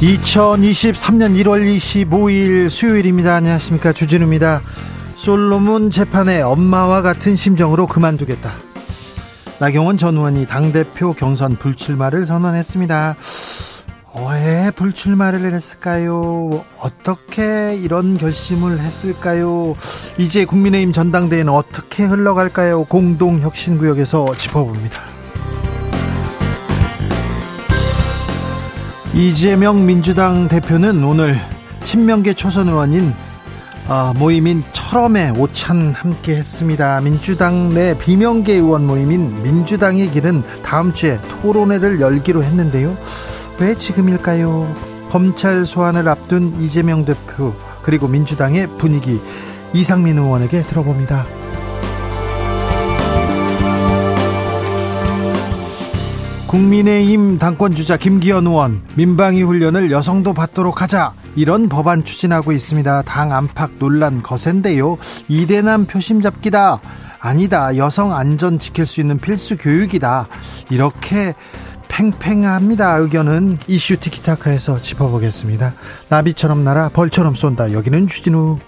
2023년 1월 25일 수요일입니다. 안녕하십니까. 주진우입니다. 솔로몬 재판에 엄마와 같은 심정으로 그만두겠다. 나경원 전 의원이 당대표 경선 불출마를 선언했습니다. 왜 불출마를 했을까요? 어떻게 이런 결심을 했을까요? 이제 국민의힘 전당대회는 어떻게 흘러갈까요? 공동혁신구역에서 짚어봅니다. 이재명 민주당 대표는 오늘 친명계 초선 의원인 어, 모임인 철험에 오찬 함께 했습니다. 민주당 내 비명계 의원 모임인 민주당의 길은 다음 주에 토론회를 열기로 했는데요. 왜 지금일까요? 검찰 소환을 앞둔 이재명 대표 그리고 민주당의 분위기 이상민 의원에게 들어봅니다. 국민의힘 당권주자 김기현 의원 민방위 훈련을 여성도 받도록 하자 이런 법안 추진하고 있습니다. 당 안팎 논란 거센데요. 이대남 표심 잡기다. 아니다. 여성 안전 지킬 수 있는 필수 교육이다. 이렇게 팽팽합니다. 의견은 이슈 티키타카에서 짚어보겠습니다. 나비처럼 날아 벌처럼 쏜다. 여기는 주진우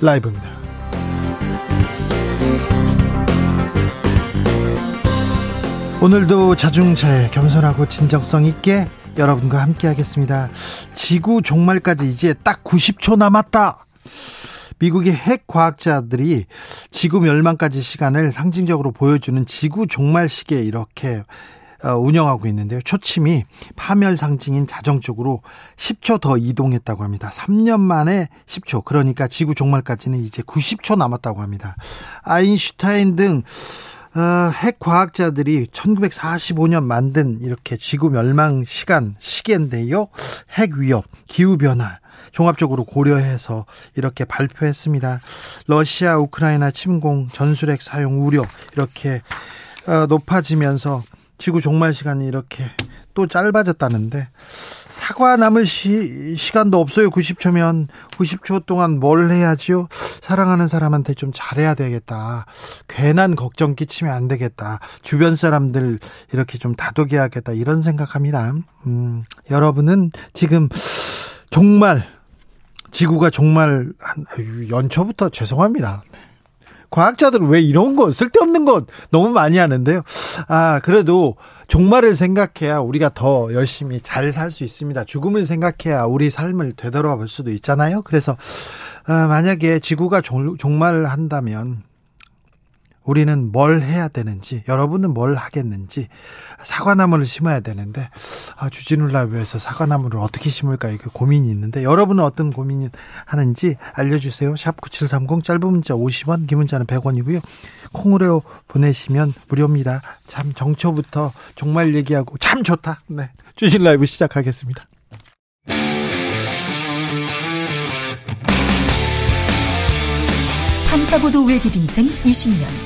라이브입니다. 오늘도 자중차에 겸손하고 진정성 있게 여러분과 함께 하겠습니다. 지구 종말까지 이제 딱 90초 남았다. 미국의 핵 과학자들이 지구 멸망까지 시간을 상징적으로 보여주는 지구 종말 시계 이렇게 어, 운영하고 있는데요. 초침이 파멸 상징인 자정 쪽으로 10초 더 이동했다고 합니다. 3년 만에 10초. 그러니까 지구 종말까지는 이제 90초 남았다고 합니다. 아인슈타인 등 어, 핵 과학자들이 1945년 만든 이렇게 지구 멸망 시간 시계인데요. 핵 위협, 기후 변화 종합적으로 고려해서 이렇게 발표했습니다. 러시아 우크라이나 침공, 전술핵 사용 우려 이렇게 어, 높아지면서 지구 종말 시간이 이렇게 또 짧아졌다는데 사과 남을 시, 시간도 없어요. 90초면 90초 동안 뭘 해야지요? 사랑하는 사람한테 좀 잘해야 되겠다. 괜한 걱정 끼치면 안 되겠다. 주변 사람들 이렇게 좀 다독여야겠다. 이런 생각합니다. 음, 여러분은 지금 정말 지구가 정말 연초부터 죄송합니다. 과학자들은 왜 이런 거 쓸데없는 것 너무 많이 하는데요. 아 그래도 종말을 생각해야 우리가 더 열심히 잘 살 수 있습니다. 죽음을 생각해야 우리 삶을 되돌아볼 수도 있잖아요. 그래서 아, 만약에 지구가 종, 종말을 한다면 우리는 뭘 해야 되는지, 여러분은 뭘 하겠는지, 사과나무를 심어야 되는데, 아, 주진우 라이브에서 사과나무를 어떻게 심을까, 이게 고민이 있는데, 여러분은 어떤 고민이 하는지 알려주세요. 샵 9730, 짧은 문자 50원, 긴 문자는 100원이고요. 콩으로 보내시면 무료입니다. 참, 정초부터 정말 얘기하고 참 좋다. 네. 주진 라이브 시작하겠습니다. 탐사보도 외길 인생 20년.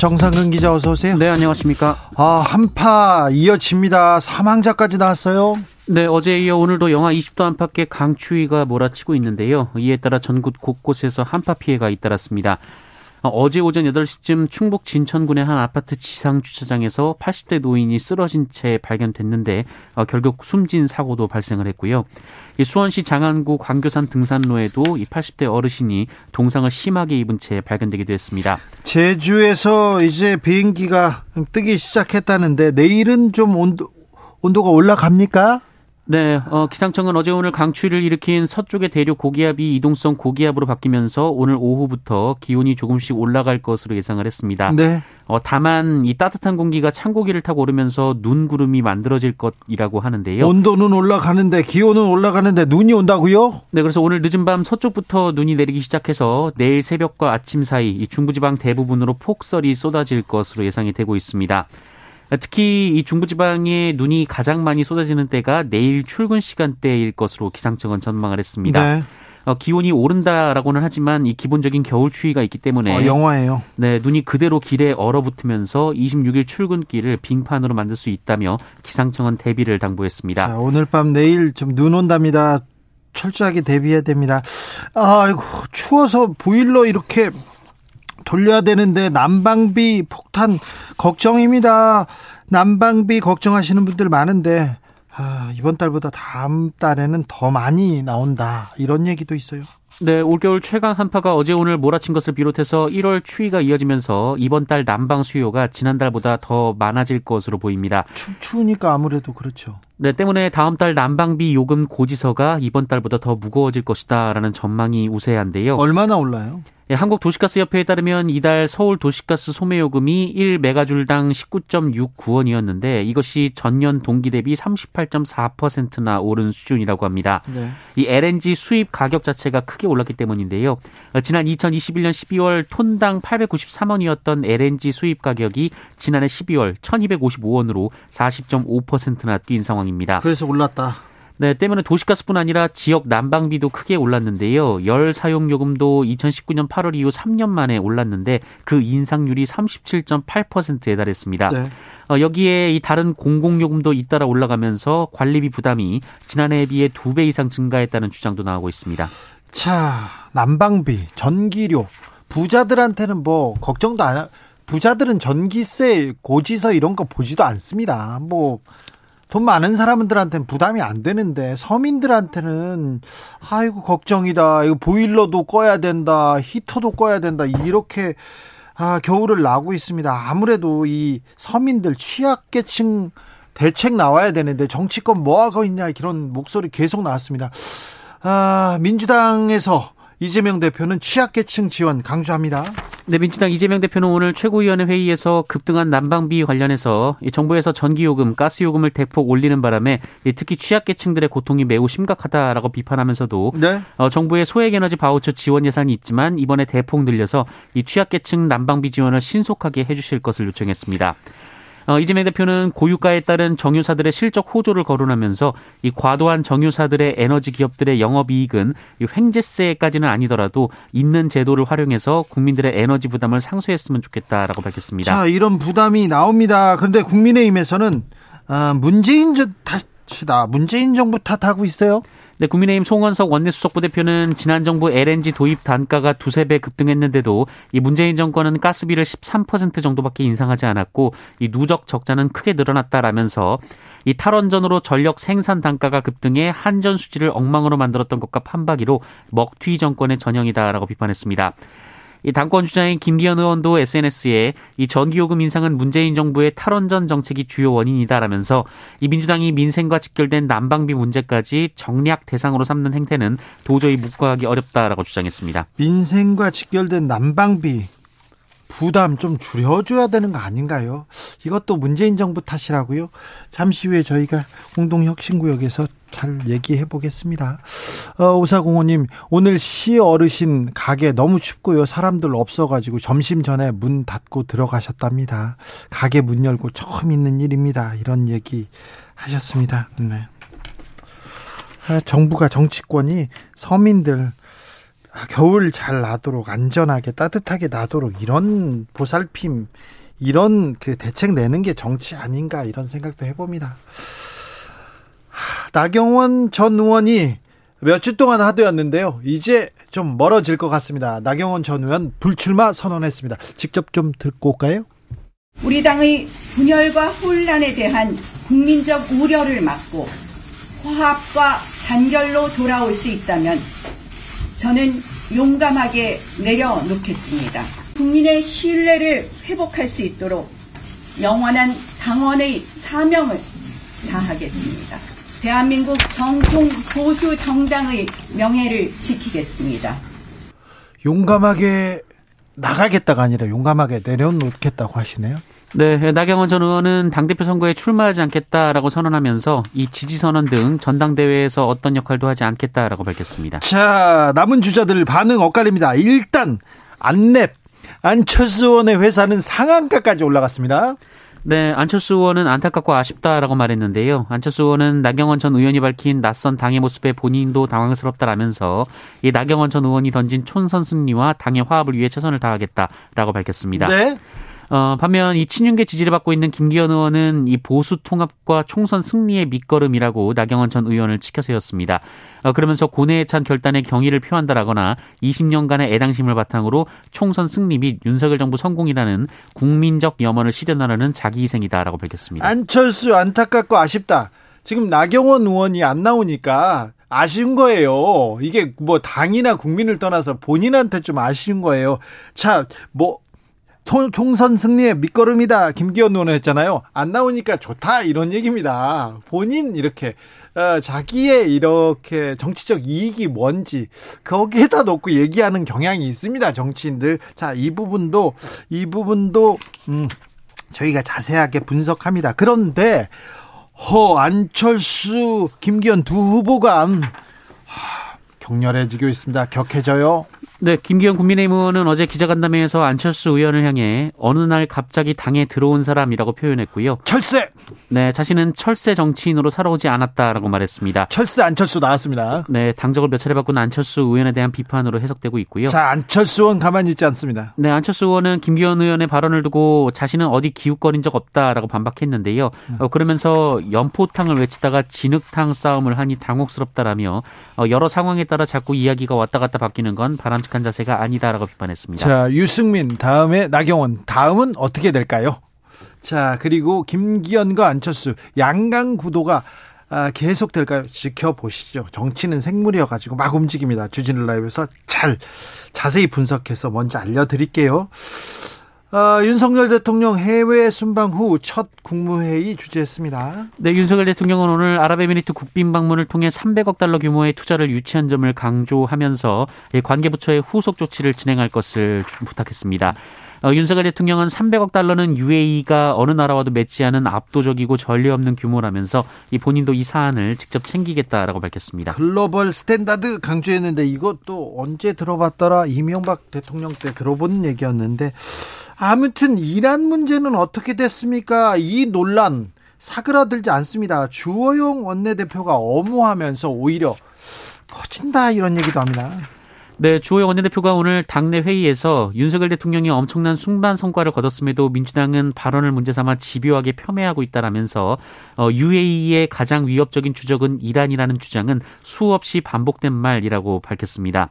정상근 기자 어서 오세요. 네, 안녕하십니까. 아, 한파 이어집니다. 사망자까지 나왔어요. 네, 어제 이어 오늘도 영하 20도 안팎의 강추위가 몰아치고 있는데요. 이에 따라 전국 곳곳에서 한파 피해가 잇따랐습니다. 어제 오전 8시쯤 충북 진천군의 한 아파트 지상 주차장에서 80대 노인이 쓰러진 채 발견됐는데 어, 결국 숨진 사고도 발생을 했고요. 수원시 장안구 광교산 등산로에도 이 80대 어르신이 동상을 심하게 입은 채 발견되기도 했습니다. 제주에서 이제 비행기가 뜨기 시작했다는데 내일은 좀 온도 온도가 올라갑니까? 네, 어, 기상청은 어제 오늘 강추위를 일으킨 서쪽의 대륙 고기압이 이동성 고기압으로 바뀌면서 오늘 오후부터 기온이 조금씩 올라갈 것으로 예상을 했습니다. 네. 어, 다만 이 따뜻한 공기가 찬 고기를 타고 오르면서 눈 구름이 만들어질 것이라고 하는데요. 온도는 올라가는데 기온은 올라가는데 눈이 온다고요? 네, 그래서 오늘 늦은 밤 서쪽부터 눈이 내리기 시작해서 내일 새벽과 아침 사이 이 중부지방 대부분으로 폭설이 쏟아질 것으로 예상이 되고 있습니다. 특히 이 중부지방에 눈이 가장 많이 쏟아지는 때가 내일 출근 시간대일 것으로 기상청은 전망을 했습니다. 네. 어, 기온이 오른다라고는 하지만 이 기본적인 겨울 추위가 있기 때문에 어, 영화예요. 네, 눈이 그대로 길에 얼어붙으면서 26일 출근길을 빙판으로 만들 수 있다며 기상청은 대비를 당부했습니다. 자, 오늘 밤 내일 좀 눈 온답니다. 철저하게 대비해야 됩니다. 아이고 추워서 보일러 이렇게 돌려야 되는데 난방비 폭탄 걱정입니다. 난방비 걱정하시는 분들 많은데 아, 이번 달보다 다음 달에는 더 많이 나온다. 이런 얘기도 있어요. 네, 올겨울 최강 한파가 어제 오늘 몰아친 것을 비롯해서 1월 추위가 이어지면서 이번 달 난방 수요가 지난달보다 더 많아질 것으로 보입니다. 추, 추우니까 아무래도 그렇죠. 네, 때문에 다음 달 난방비 요금 고지서가 이번 달보다 더 무거워질 것이다라는 전망이 우세한데요. 얼마나 올라요? 예, 한국도시가스협회에 따르면 이달 서울 도시가스 소매요금이 1메가줄당 19.69원이었는데 이것이 전년 동기 대비 38.4%나 오른 수준이라고 합니다. 네. 이 LNG 수입 가격 자체가 크게 올랐기 때문인데요. 어, 지난 2021년 12월 톤당 893원이었던 LNG 수입 가격이 지난해 12월 1255원으로 40.5%나 뛴 상황입니다. 그래서 올랐다. 네, 때문에 도시가스뿐 아니라 지역 난방비도 크게 올랐는데요. 열 사용 요금도 2019년 8월 이후 3년 만에 올랐는데 그 인상률이 37.8%에 달했습니다. 네. 어, 여기에 이 다른 공공요금도 잇따라 올라가면서 관리비 부담이 지난해에 비해 두배 이상 증가했다는 주장도 나오고 있습니다. 자, 난방비, 전기료 부자들한테는 뭐 걱정도 안 부자들은 전기세 고지서 이런 거 보지도 않습니다. 뭐 돈 많은 사람들한테는 부담이 안 되는데 서민들한테는 아이고 걱정이다. 이거 보일러도 꺼야 된다. 히터도 꺼야 된다. 이렇게 아, 겨울을 나고 있습니다. 아무래도 이 서민들 취약계층 대책 나와야 되는데 정치권 뭐 하고 있냐 이런 목소리 계속 나왔습니다. 아, 민주당에서 이재명 대표는 취약계층 지원 강조합니다. 네, 민주당 이재명 대표는 오늘 최고위원회 회의에서 급등한 난방비 관련해서 정부에서 전기요금, 가스요금을 대폭 올리는 바람에 특히 취약계층들의 고통이 매우 심각하다라고 비판하면서도 네? 어, 정부의 소액에너지 바우처 지원 예산이 있지만 이번에 대폭 늘려서 이 취약계층 난방비 지원을 신속하게 해주실 것을 요청했습니다. 어, 이재명 대표는 고유가에 따른 정유사들의 실적 호조를 거론하면서 이 과도한 정유사들의 에너지 기업들의 영업이익은 이 횡재세까지는 아니더라도 있는 제도를 활용해서 국민들의 에너지 부담을 상쇄했으면 좋겠다라고 밝혔습니다. 자, 이런 부담이 나옵니다. 그런데 국민의힘에서는 어, 문재인 탓이다. 문재인 정부 탓하고 있어요. 네, 국민의힘 송원석 원내수석 부 대표는 지난 정부 LNG 도입 단가가 두세 배 급등했는데도 이 문재인 정권은 가스비를 13% 정도밖에 인상하지 않았고 이 누적 적자는 크게 늘어났다라면서 이 탈원전으로 전력 생산 단가가 급등해 한전 수지를 엉망으로 만들었던 것과 판박이로 먹튀 정권의 전형이다라고 비판했습니다. 이 당권 주자인 김기현 의원도 SNS에 이 전기요금 인상은 문재인 정부의 탈원전 정책이 주요 원인이다라면서 이 민주당이 민생과 직결된 난방비 문제까지 정략 대상으로 삼는 행태는 도저히 묵과하기 어렵다라고 주장했습니다. 민생과 직결된 난방비 부담 좀 줄여줘야 되는 거 아닌가요? 이것도 문재인 정부 탓이라고요? 잠시 후에 저희가 공동혁신구역에서 잘 얘기해 보겠습니다. 어, 오사공호님, 오늘 시 어르신 가게 너무 춥고요. 사람들 없어가지고 점심 전에 문 닫고 들어가셨답니다. 가게 문 열고 처음 있는 일입니다. 이런 얘기 하셨습니다. 네. 아, 정부가 정치권이 서민들 아, 겨울 잘 나도록 안전하게 따뜻하게 나도록 이런 보살핌 이런 그 대책 내는 게 정치 아닌가 이런 생각도 해봅니다. 나경원 전 의원이 몇 주 동안 하도였는데요. 이제 좀 멀어질 것 같습니다. 나경원 전 의원 불출마 선언했습니다. 직접 좀 듣고 올까요? 우리 당의 분열과 혼란에 대한 국민적 우려를 막고 화합과 단결로 돌아올 수 있다면 저는 용감하게 내려놓겠습니다. 국민의 신뢰를 회복할 수 있도록 영원한 당원의 사명을 다하겠습니다. 대한민국 정통 보수 정당의 명예를 지키겠습니다. 용감하게 나가겠다가 아니라 용감하게 내려놓겠다고 하시네요. 네, 나경원 전 의원은 당대표 선거에 출마하지 않겠다라고 선언하면서 이 지지 선언 등 전당대회에서 어떤 역할도 하지 않겠다라고 밝혔습니다. 자, 남은 주자들 반응 엇갈립니다. 일단 안랩 안철수 의원의 회사는 상한가까지 올라갔습니다. 네, 안철수 의원은 안타깝고 아쉽다라고 말했는데요. 안철수 의원은 나경원 전 의원이 밝힌 낯선 당의 모습에 본인도 당황스럽다라면서 이 나경원 전 의원이 던진 촌선 승리와 당의 화합을 위해 최선을 다하겠다라고 밝혔습니다. 네. 어, 반면 이 친윤계 지지를 받고 있는 김기현 의원은 이 보수 통합과 총선 승리의 밑거름이라고 나경원 전 의원을 치켜 세웠습니다. 어, 그러면서 고뇌에 찬 결단에 경의를 표한다라거나 20년간의 애당심을 바탕으로 총선 승리 및 윤석열 정부 성공이라는 국민적 염원을 실현하려는 자기 희생이다라고 밝혔습니다. 안철수 안타깝고 아쉽다. 지금 나경원 의원이 안 나오니까 아쉬운 거예요. 이게 뭐 당이나 국민을 떠나서 본인한테 좀 아쉬운 거예요. 자, 뭐 총선 승리의 밑거름이다. 김기현 의원 했잖아요. 안 나오니까 좋다. 이런 얘기입니다. 본인 이렇게 어, 자기의 이렇게 정치적 이익이 뭔지 거기에다 놓고 얘기하는 경향이 있습니다. 정치인들. 자, 이 부분도 이 부분도 음 저희가 자세하게 분석합니다. 그런데 허 안철수 김기현 두 후보가 격렬해지고 있습니다. 격해져요. 네, 김기현 국민의힘 의원은 어제 기자간담회에서 안철수 의원을 향해 어느 날 갑자기 당에 들어온 사람이라고 표현했고요. 철새. 네, 자신은 철새 정치인으로 살아오지 않았다라고 말했습니다. 철새 안철수 나왔습니다. 네, 당적을 몇 차례 바꾼 안철수 의원에 대한 비판으로 해석되고 있고요. 자, 안철수 의원 가만히 있지 않습니다. 네, 안철수 의원은 김기현 의원의 발언을 두고 자신은 어디 기웃거린 적 없다라고 반박했는데요. 어, 그러면서 연포탕을 외치다가 진흙탕 싸움을 하니 당혹스럽다라며 어, 여러 상황에 따라 자꾸 이야기가 왔다 갔다 바뀌는 건 바람 바람직한 자세가 아니다라고 비판했습니다. 자, 유승민 다음에 나경원 다음은 어떻게 될까요? 자, 그리고 김기현과 안철수 양강 구도가 아, 계속 될까요? 지켜보시죠. 정치는 생물이어 가지고 막 움직입니다. 주진우 라이브에서 잘 자세히 분석해서 먼저 알려드릴게요. 어, 윤석열 대통령 해외 순방 후 첫 국무회의 주재했습니다. 네, 윤석열 대통령은 오늘 아랍에미리트 국빈 방문을 통해 300억 달러 규모의 투자를 유치한 점을 강조하면서 관계부처의 후속 조치를 진행할 것을 부탁했습니다. 어, 윤석열 대통령은 300억 달러는 UAE가 어느 나라와도 맺지 않은 압도적이고 전례 없는 규모라면서 이 본인도 이 사안을 직접 챙기겠다라고 밝혔습니다. global standard 강조했는데 이것도 언제 들어봤더라 이명박 대통령 때 들어본 얘기였는데 아무튼 이란 문제는 어떻게 됐습니까? 이 논란 사그라들지 않습니다. 주호영 원내대표가 엄호하면서 오히려 커진다 이런 얘기도 합니다. 네, 주호영 원내대표가 오늘 당내 회의에서 윤석열 대통령이 엄청난 숭반 성과를 거뒀음에도 민주당은 발언을 문제 삼아 집요하게 폄훼하고 있다라면서 어, UAE의 가장 위협적인 주적은 이란이라는 주장은 수없이 반복된 말이라고 밝혔습니다.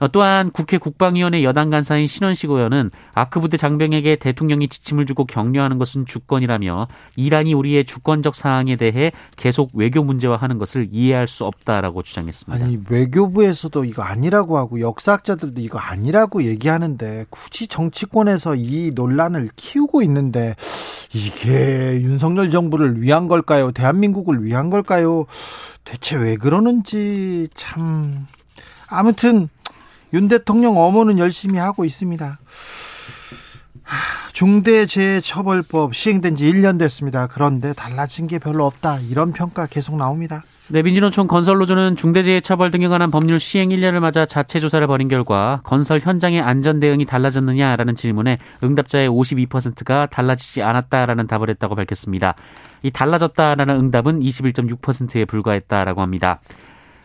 어, 또한 국회 국방위원회 여당 간사인 신원식 의원은 아크 부대 장병에게 대통령이 지침을 주고 격려하는 것은 주권이라며 이란이 우리의 주권적 사항에 대해 계속 외교 문제화하는 것을 이해할 수 없다라고 주장했습니다. 아니 외교부에서도 이거 아니라고 하고 역사학자들도 이거 아니라고 얘기하는데 굳이 정치권에서 이 논란을 키우고 있는데 이게 윤석열 정부를 위한 걸까요? 대한민국을 위한 걸까요? 대체 왜 그러는지 참 아무튼 윤 대통령 어머는 열심히 하고 있습니다. 중대재해처벌법 시행된 지 1년 됐습니다. 그런데 달라진 게 별로 없다. 이런 평가 계속 나옵니다. 네, 민주노총 건설노조는 중대재해처벌 등에 관한 법률 시행 1년을 맞아 자체 조사를 벌인 결과 건설 현장의 안전 대응이 달라졌느냐라는 질문에 응답자의 52%가 달라지지 않았다라는 답을 했다고 밝혔습니다. 이 달라졌다라는 응답은 21.6%에 불과했다라고 합니다.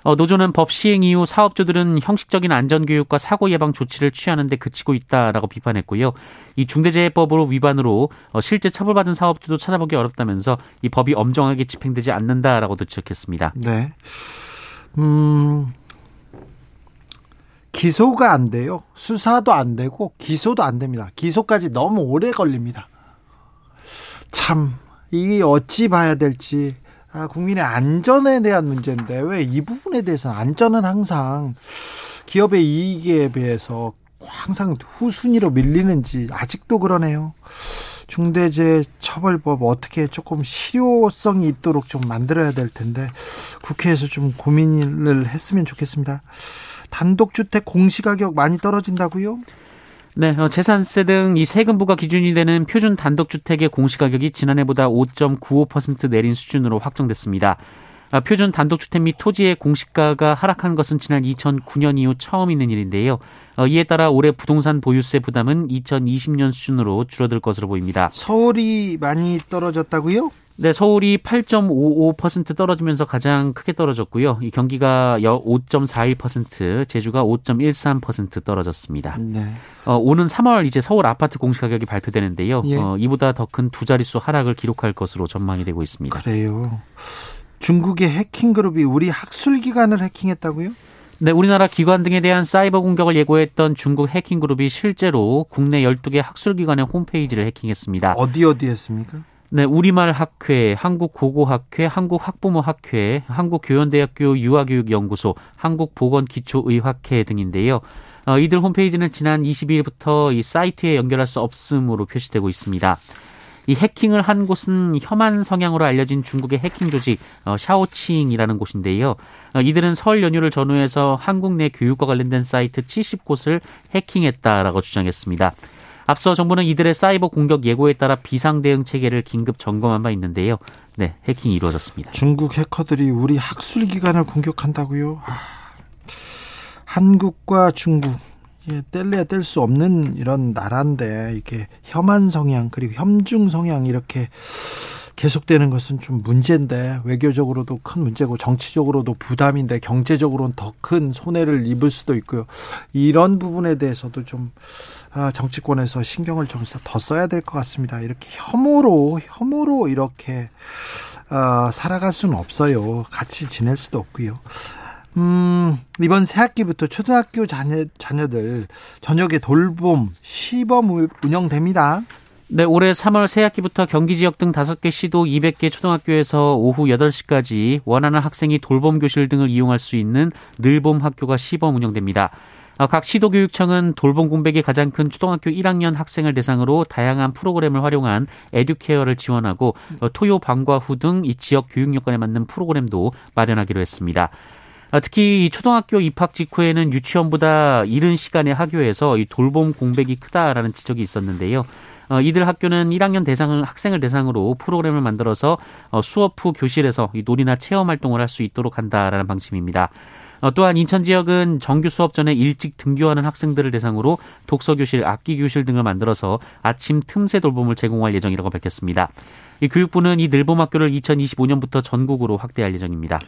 어, 노조는 법 시행 이후 사업주들은 형식적인 안전교육과 사고 예방 조치를 취하는 데 그치고 있다라고 비판했고요. 이 중대재해법으로 위반으로 어, 실제 처벌받은 사업주도 찾아보기 어렵다면서 이 법이 엄정하게 집행되지 않는다라고도 지적했습니다. 네. 음, 기소가 안 돼요. 수사도 안 되고 기소도 안 됩니다. 기소까지 너무 오래 걸립니다. 참, 이게 어찌 봐야 될지. 아, 국민의 안전에 대한 문제인데 왜 이 부분에 대해서는 안전은 항상 기업의 이익에 비해서 항상 후순위로 밀리는지 아직도 그러네요. 중대재해처벌법 어떻게 조금 실효성이 있도록 좀 만들어야 될 텐데 국회에서 좀 고민을 했으면 좋겠습니다. 단독주택 공시가격 많이 떨어진다고요? 네, 어, 재산세 등 이 세금 부과 기준이 되는 표준 단독주택의 공시가격이 지난해보다 5.95% 내린 수준으로 확정됐습니다. 아, 표준 단독주택 및 토지의 공시가가 하락한 것은 지난 2009년 이후 처음 있는 일인데요. 어, 이에 따라 올해 부동산 보유세 부담은 2020년 수준으로 줄어들 것으로 보입니다. 서울이 많이 떨어졌다고요? 네, 서울이 8.55% 떨어지면서 가장 크게 떨어졌고요. 이 경기가 5.41%, 제주가 5.13% 떨어졌습니다. 네. 어, 오는 3월 이제 서울 아파트 공시 가격이 발표되는데요. 예. 어, 이보다 더 큰 두 자릿수 하락을 기록할 것으로 전망이 되고 있습니다. 그래요. 중국의 해킹 그룹이 우리 학술 기관을 해킹했다고요? 네, 우리나라 기관 등에 대한 사이버 공격을 예고했던 중국 해킹 그룹이 실제로 국내 12개 학술 기관의 홈페이지를 해킹했습니다. 어디 어디 했습니까? 네, 우리말 학회, 한국고고학회, 한국학부모학회, 한국교연대학교 유아교육연구소, 한국보건기초의학회 등인데요. 어, 이들 홈페이지는 지난 22일부터 이 사이트에 연결할 수 없음으로 표시되고 있습니다. 이 해킹을 한 곳은 혐한 성향으로 알려진 중국의 해킹 조직 어, 샤오칭이라는 곳인데요. 어, 이들은 설 연휴를 전후해서 한국 내 교육과 관련된 사이트 70곳을 해킹했다라고 주장했습니다. 앞서 정부는 이들의 사이버 공격 예고에 따라 비상 대응 체계를 긴급 점검한 바 있는데요. 네, 해킹이 이루어졌습니다. 중국 해커들이 우리 학술 기관을 공격한다고요? 아, 한국과 중국 예, 뗄래야 뗄 수 없는 이런 나라인데 이게 혐한 성향 그리고 혐중 성향 이렇게 계속되는 것은 좀 문제인데 외교적으로도 큰 문제고 정치적으로도 부담인데 경제적으로는 더 큰 손해를 입을 수도 있고요. 이런 부분에 대해서도 좀 아, 정치권에서 신경을 좀 더 써야 될 것 같습니다. 이렇게 혐오로 혐오로 이렇게 어, 살아갈 수는 없어요. 같이 지낼 수도 없고요. 음, 이번 새학기부터 초등학교 자녀, 자녀들 저녁에 돌봄, 시범 운영됩니다. 네, 올해 3월 새학기부터 경기 지역 등 5개 시도 200개 초등학교에서 오후 8시까지 원하는 학생이 돌봄 교실 등을 이용할 수 있는 늘봄 학교가 시범 운영됩니다. 어, 각 시도교육청은 돌봄 공백이 가장 큰 초등학교 1학년 학생을 대상으로 다양한 프로그램을 활용한 에듀케어를 지원하고 어, 토요 방과 후 등 이 지역 교육 여건에 맞는 프로그램도 마련하기로 했습니다. 어, 특히 초등학교 입학 직후에는 유치원보다 이른 시간에 학교에서 이 돌봄 공백이 크다라는 지적이 있었는데요. 어, 이들 학교는 1학년 대상 학생을 대상으로 프로그램을 만들어서 어, 수업 후 교실에서 이 놀이나 체험 활동을 할 수 있도록 한다라는 방침입니다. 어, 또한 인천 지역은 정규 수업 전에 일찍 등교하는 학생들을 대상으로 독서 교실, 악기 교실 등을 만들어서 아침 틈새 돌봄을 제공할 예정이라고 밝혔습니다. 이 교육부는 이 늘봄 학교를 2025년부터 전국으로 확대할 예정입니다.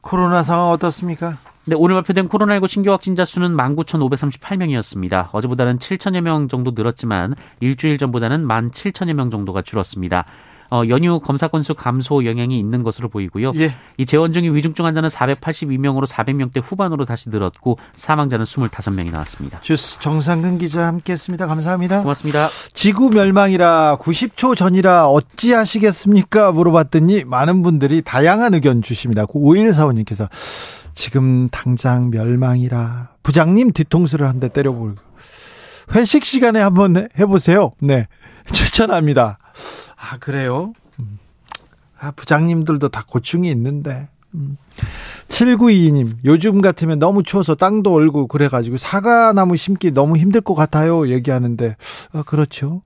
코로나 상황 어떻습니까? 네, 오늘 발표된 코로나19 신규 확진자 수는 19,538명이었습니다. 어제보다는 7천여 명 정도 늘었지만 일주일 전보다는 17,000여 명 정도가 줄었습니다. 어, 연휴 검사 건수 감소 영향이 있는 것으로 보이고요. 예. 이 재원 중인 위중증 환자는 482명으로 400명대 후반으로 다시 늘었고 사망자는 25명이 나왔습니다. 주스 정상근 기자 함께했습니다. 감사합니다. 고맙습니다. 지구 멸망이라 90초 전이라 어찌 하시겠습니까? 물어봤더니 많은 분들이 다양한 의견 주십니다. 5145님께서 지금 당장 멸망이라 부장님 뒤통수를 한 대 때려보고 회식 시간에 한번 해보세요. 네 추천합니다. 아, 그래요? 음. 아, 부장님들도 다 고충이 있는데. 음. 7922님, 요즘 같으면 너무 추워서 땅도 얼고 그래가지고 사과나무 심기 너무 힘들 것 같아요. 얘기하는데, 아, 그렇죠.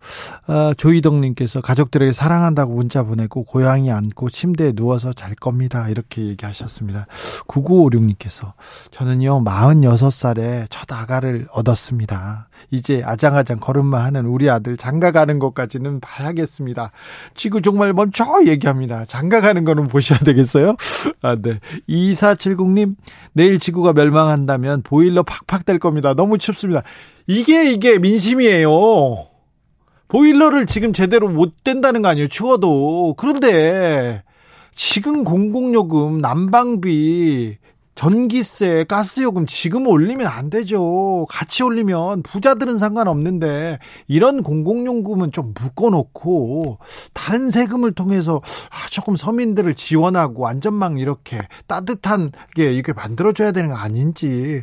아, 조희덕님께서 가족들에게 사랑한다고 문자 보내고 고양이 안고 침대에 누워서 잘 겁니다. 이렇게 얘기하셨습니다. 9956님께서 저는요, 46살에 첫 아가를 얻었습니다. 이제 아장아장 걸음마 하는 우리 아들 장가 가는 것까지는 봐야겠습니다. 지구 정말 멈춰 얘기합니다. 장가 가는 거는 보셔야 되겠어요? 아, 네. 2470님, 내일 지구가 멸망한다면 보일러 팍팍 될 겁니다. 너무 춥습니다. 이게, 이게 민심이에요. 보일러를 지금 제대로 못 된다는 거 아니에요? 추워도. 그런데 지금 공공요금, 난방비, 전기세, 가스요금 지금 올리면 안 되죠. 같이 올리면 부자들은 상관없는데 이런 공공요금은 좀 묶어놓고 다른 세금을 통해서 아, 조금 서민들을 지원하고 안전망 이렇게 따뜻한 게 이렇게 만들어줘야 되는 거 아닌지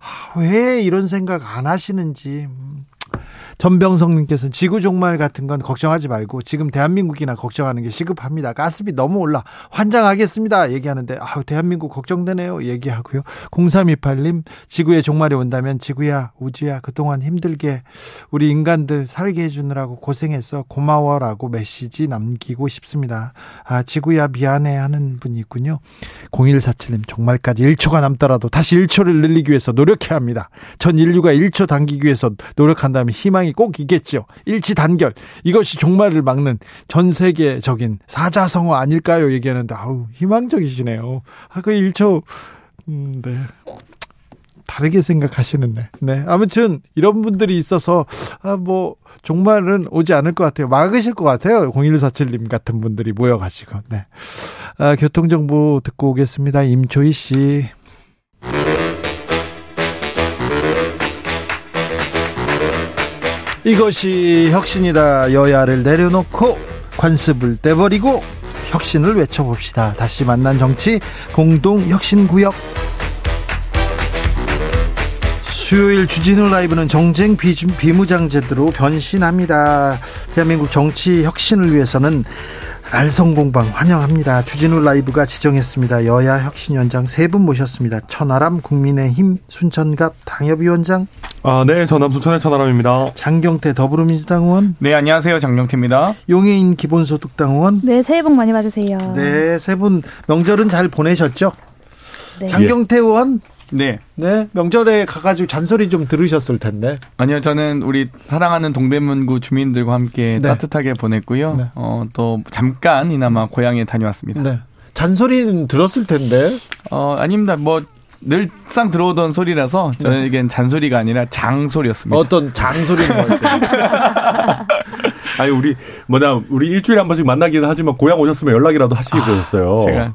아, 왜 이런 생각 안 하시는지 음. 전병성님께서 지구 종말 같은 건 걱정하지 말고 지금 대한민국이나 걱정하는 게 시급합니다. 가스비 너무 올라 환장하겠습니다. 얘기하는데 아 대한민국 걱정되네요. 얘기하고요. 0328님 지구의 종말이 온다면 지구야 우주야 그동안 힘들게 우리 인간들 살게 해주느라고 고생했어 고마워라고 메시지 남기고 싶습니다. 아 지구야 미안해 하는 분이 있군요. 0147님 종말까지 1초가 남더라도 다시 1초를 늘리기 위해서 노력해야 합니다. 전 인류가 1초 당기기 위해서 노력한다면 희망 상황이 꼭 있겠죠. 일치 단결. 이것이 종말을 막는 전 세계적인 사자성어 아닐까요? 얘기하는데 아우 희망적이시네요. 아, 그 1초 음, 네. 다르게 생각하시는데. 네. 아무튼 이런 분들이 있어서 아 뭐 종말은 오지 않을 것 같아요. 막으실 것 같아요. 0147님 같은 분들이 모여 가지고. 네. 아, 교통 정보 듣고 오겠습니다. 임초희 씨. 이것이 혁신이다. 여야를 내려놓고 관습을 떼버리고 혁신을 외쳐봅시다. 다시 만난 정치 공동 혁신 구역. 수요일 주진우 라이브는 정쟁 비무장제대로 변신합니다. 대한민국 정치 혁신을 위해서는 알성공방 환영합니다. 주진우 라이브가 지정했습니다. 여야 혁신위원장 세 분 모셨습니다. 천하람 국민의힘 순천갑 당협위원장. 아, 네, 전남 순천의 천하람입니다. 장경태 더불어민주당 의원. 네, 안녕하세요. 장경태입니다. 용해인 기본소득당 의원. 네, 새해 복 많이 받으세요. 네, 세 분 명절은 잘 보내셨죠? 네. 장경태 의원. 네. 네. 명절에 가가지고 잔소리 좀 들으셨을 텐데. 아니요, 저는 우리 사랑하는 동대문구 주민들과 함께 네. 따뜻하게 보냈고요. 네. 어, 또 잠깐이나마 고향에 다녀왔습니다. 네. 잔소리는 들었을 텐데. 어, 아닙니다. 뭐, 늘상 들어오던 소리라서 저에겐 잔소리가 아니라 장소리였습니다. 어떤 장소리는 뭐였어요? 아니 우리 뭐냐 우리 일주일에 한 번씩 만나기는 하지만 고향 오셨으면 연락이라도 하시고 아, 그러셨어요. 제가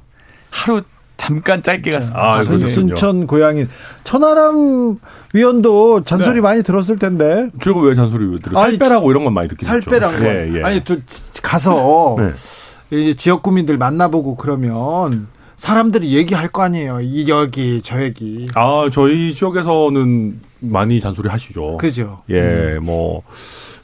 하루 잠깐 짧게 갔습니다. 아, 순천 고향인 천하람 위원도 잔소리 네. 많이 들었을 텐데. 제가 왜 잔소리 들어요? 살 빼라고 이런 건 많이 듣긴 살 빼라고. 예, 예. 아니 또 가서 네. 지역 구민들 만나보고 그러면 사람들이 얘기할 거 아니에요. 이 여기 저 여기. 아 저희 지역에서는 많이 잔소리 하시죠. 그죠. 예, 음. 뭐.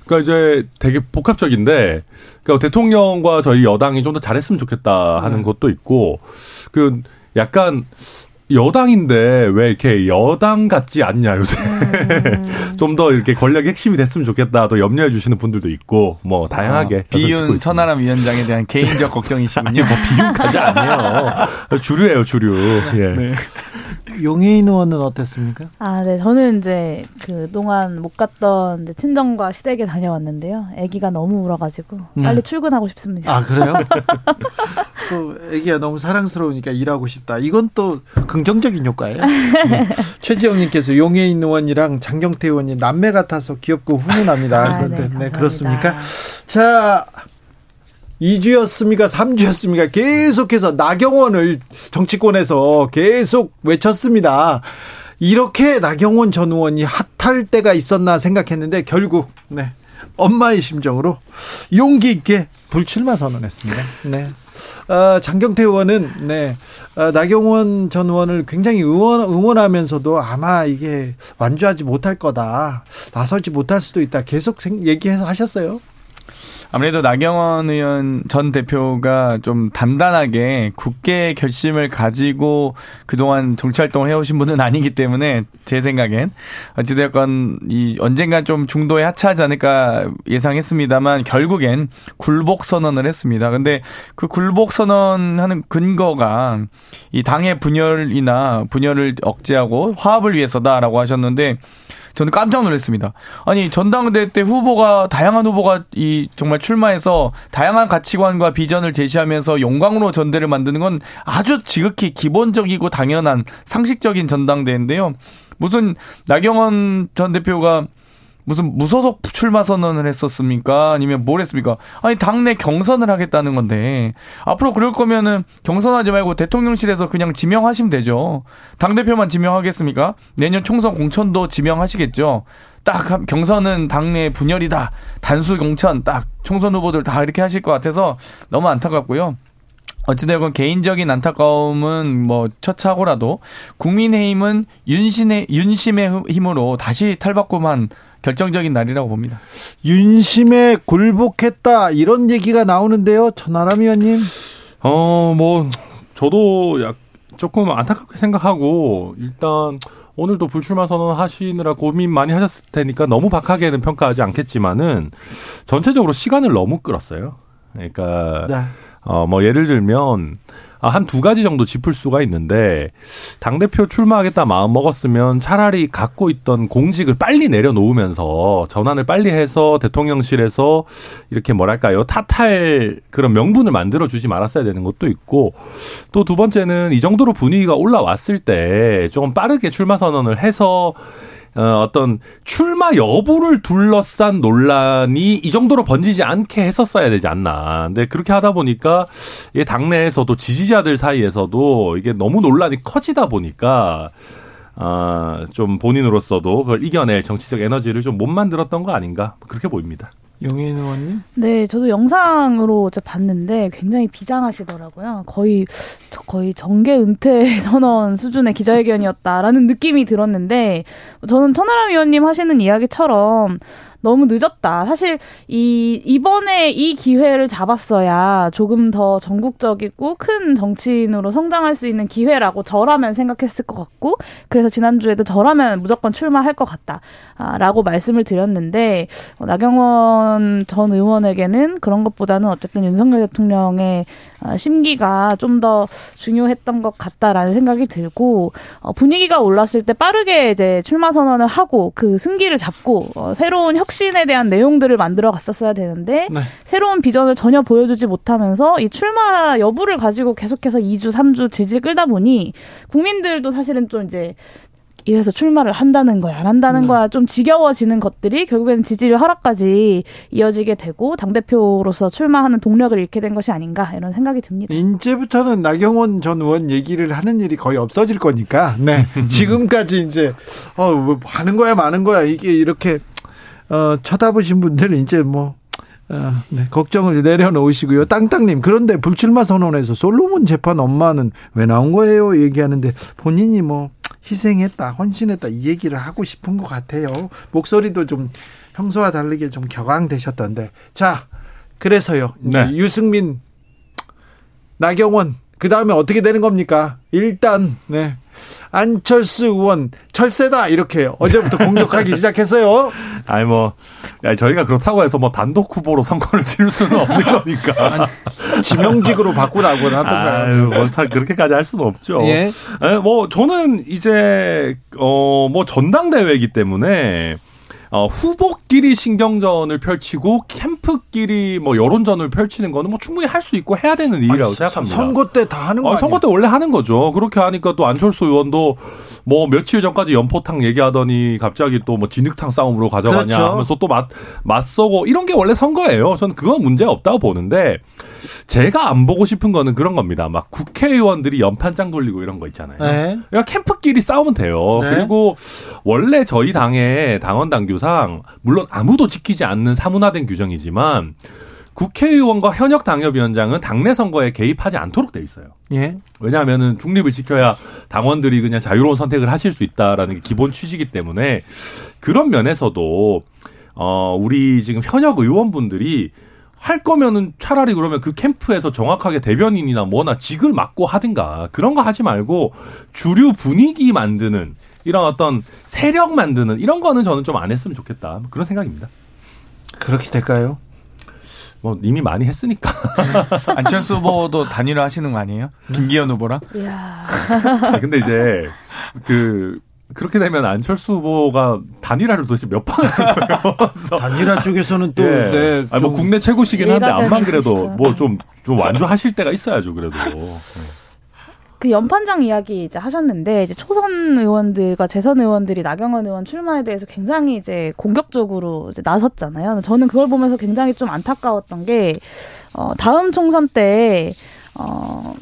그러니까 이제 되게 복합적인데, 그러니까 대통령과 저희 여당이 좀 더 잘했으면 좋겠다 하는 네. 것도 있고, 그 약간 여당인데 왜 이렇게 여당 같지 않냐 요새 음. 좀더 이렇게 권력의 핵심이 됐으면 좋겠다 또 염려해 주시는 분들도 있고 뭐 다양하게 아, 비윤 천하람 위원장에 대한 개인적 걱정이시군요. 뭐 비윤까지 아니에요. 주류예요 주류. 예. 네. 용해인 의원은 어땠습니까? 아, 네. 저는 이제 그 동안 못 갔던 이제 친정과 시댁에 다녀왔는데요. 아기가 너무 울어가지고 네. 빨리 출근하고 싶습니다. 아 그래요? 또 아기가 너무 사랑스러우니까 일하고 싶다. 이건 또 긍정적인 효과예요. 네. 최지영님께서 용해인 의원이랑 장경태 의원이 남매 같아서 귀엽고 훈훈합니다. 아, 네, 네, 그렇습니까? 자. 2주였습니까? 3주였습니까? 계속해서 나경원을 정치권에서 계속 외쳤습니다. 이렇게 나경원 전 의원이 핫할 때가 있었나 생각했는데 결국 네. 엄마의 심정으로 용기 있게 불출마 선언했습니다. 네. 어, 장경태 의원은 네. 어, 나경원 전 의원을 굉장히 응원, 응원하면서도 아마 이게 완주하지 못할 거다. 나설지 못할 수도 있다. 계속 얘기해서 하셨어요. 아무래도 나경원 의원 전 대표가 좀 단단하게 굳게 결심을 가지고 그동안 정치 활동을 해오신 분은 아니기 때문에 제 생각엔 어찌되었건 이 언젠간 좀 중도에 하차하지 않을까 예상했습니다만 결국엔 굴복 선언을 했습니다. 근데 그 굴복 선언하는 근거가 이 당의 분열이나 분열을 억제하고 화합을 위해서다라고 하셨는데 저는 깜짝 놀랐습니다. 아니 전당대 때 후보가 다양한 후보가 이 정말 출마해서 다양한 가치관과 비전을 제시하면서 영광으로 전대를 만드는 건 아주 지극히 기본적이고 당연한 상식적인 전당대인데요. 무슨 나경원 전 대표가 무슨 무소속 출마 선언을 했었습니까? 아니면 뭘 했습니까? 아니 당내 경선을 하겠다는 건데 앞으로 그럴 거면은 경선하지 말고 대통령실에서 그냥 지명하시면 되죠. 당 대표만 지명하겠습니까? 내년 총선 공천도 지명하시겠죠. 딱 경선은 당내 분열이다. 단수 공천 딱 총선 후보들 다 이렇게 하실 것 같아서 너무 안타깝고요. 어찌되건 개인적인 안타까움은 뭐 처차고라도 국민의힘은 윤신의 윤심의 힘으로 다시 탈바꿈한 결정적인 날이라고 봅니다. 윤심에 굴복했다 이런 얘기가 나오는데요, 천하람 의원님. 어, 뭐 저도 약 조금 안타깝게 생각하고 일단 오늘도 불출마 선언 하시느라 고민 많이 하셨을 테니까 너무 박하게는 평가하지 않겠지만은 전체적으로 시간을 너무 끌었어요. 그러니까 네. 어, 뭐 예를 들면 아, 한 두 가지 정도 짚을 수가 있는데 당 대표 출마하겠다 마음 먹었으면 차라리 갖고 있던 공직을 빨리 내려놓으면서 전환을 빨리 해서 대통령실에서 이렇게 뭐랄까요? 탓할 그런 명분을 만들어 주지 말았어야 되는 것도 있고 또 두 번째는 이 정도로 분위기가 올라왔을 때 조금 빠르게 출마 선언을 해서 어, 어떤 출마 여부를 둘러싼 논란이 이 정도로 번지지 않게 했었어야 되지 않나. 근데 그렇게 하다 보니까 이게 당내에서도 지지자들 사이에서도 이게 너무 논란이 커지다 보니까 아, 좀 본인으로서도 그걸 이겨낼 정치적 에너지를 좀 못 만들었던 거 아닌가. 그렇게 보입니다. 용인 의원님. 네, 저도 영상으로 이제 봤는데 굉장히 비장하시더라고요. 거의 거의 정계 은퇴 선언 수준의 기자회견이었다라는 느낌이 들었는데 저는 천하람 의원님 하시는 이야기처럼 너무 늦었다. 사실 이 이번에 이 기회를 잡았어야 조금 더 전국적이고 큰 정치인으로 성장할 수 있는 기회라고 저라면 생각했을 것 같고 그래서 지난주에도 저라면 무조건 출마할 것 같다라고 말씀을 드렸는데 어, 나경원 전 의원에게는 그런 것보다는 어쨌든 윤석열 대통령의 어, 심기가 좀 더 중요했던 것 같다라는 생각이 들고 어, 분위기가 올랐을 때 빠르게 이제 출마 선언을 하고 그 승기를 잡고 어, 새로운 혁신 에 대한 내용들을 만들어 갔었어야 되는데 네. 새로운 비전을 전혀 보여주지 못하면서 이 출마 여부를 가지고 계속해서 2주, 3주 질질 끌다 보니 국민들도 사실은 좀 이제 이래서 출마를 한다는 거야, 안 한다는 네. 거야, 좀 지겨워지는 것들이 결국에는 지지율 하락까지 이어지게 되고, 당대표로서 출마하는 동력을 잃게 된 것이 아닌가, 이런 생각이 듭니다. 이제부터는 나경원 전 의원 얘기를 하는 일이 거의 없어질 거니까. 네. 지금까지 이제 어, 뭐 하는 거야, 마는 거야. 이게 이렇게 어, 쳐다보신 분들은 이제 뭐 어, 네, 걱정을 내려놓으시고요. 땅땅님, 그런데 불출마 선언에서 솔로몬 재판 엄마는 왜 나온 거예요? 얘기하는데 본인이 뭐 희생했다, 헌신했다 이 얘기를 하고 싶은 것 같아요. 목소리도 좀 평소와 다르게 좀 격앙되셨던데. 자, 그래서요. 네. 유승민, 나경원, 그 다음에 어떻게 되는 겁니까? 일단, 네. 안철수 의원, 철새다! 이렇게 어제부터 공격하기 시작했어요. 아니 뭐 야, 저희가 그렇다고 해서 뭐 단독 후보로 선거를 치를 수는 없는 거니까. 지명직으로 바꾸라고 아유, 하던가요? 뭐 사- 그렇게까지 할 수는 없죠. 예. 에, 뭐 저는 이제 어뭐 전당대회이기 때문에 어, 후보끼리 신경전을 펼치고 캠프끼리 뭐 여론전을 펼치는 거는 뭐 충분히 할 수 있고 해야 되는 일이라고 생각합니다. 선거 때 다 하는 거 아, 아니에요? 선거 때 원래 하는 거죠. 그렇게 하니까 또 안철수 의원도 뭐 며칠 전까지 연포탕 얘기하더니 갑자기 또 뭐 진흙탕 싸움으로 가져가냐 그렇죠. 하면서 또 맞, 맞서고 이런 게 원래 선거예요. 저는 그건 문제 없다고 보는데 제가 안 보고 싶은 거는 그런 겁니다. 막 국회의원들이 연판장 돌리고 이런 거 있잖아요. 네. 그러니까 캠프끼리 싸우면 돼요. 네. 그리고 원래 저희 당의 당원 당규상 물론 아무도 지키지 않는 사문화된 규정이지만 국회의원과 현역 당협위원장은 당내 선거에 개입하지 않도록 돼 있어요. 예. 왜냐하면은 중립을 지켜야 당원들이 그냥 자유로운 선택을 하실 수 있다라는 게 기본 취지이기 때문에 그런 면에서도 어 우리 지금 현역 의원분들이 할 거면은 차라리 그러면 그 캠프에서 정확하게 대변인이나 뭐나 직을 맡고 하든가 그런 거 하지 말고 주류 분위기 만드는 이런 어떤 세력 만드는 이런 거는 저는 좀 안 했으면 좋겠다 그런 생각입니다. 그렇게 될까요? 뭐 이미 많이 했으니까. 안철수 후보도 단일화 하시는 거 아니에요? 김기현 후보랑? 이야. 아, 근데 이제 그 그렇게 되면 안철수 후보가 단일화를 도대체 몇 번 하는 거예요? 단일화 쪽에서는 또, 예. 네. 아니, 뭐좀 국내 최고시긴 한데 되는 그래도. 뭐좀좀 완주하실 때가 있어야죠 그래도. 그 연판장 이야기 이제 하셨는데 이제 초선 의원들과 재선 의원들이 나경원 의원 출마에 대해서 굉장히 이제 공격적으로 이제 나섰잖아요. 저는 그걸 보면서 굉장히 좀 안타까웠던 게 어, 다음 총선 때 어,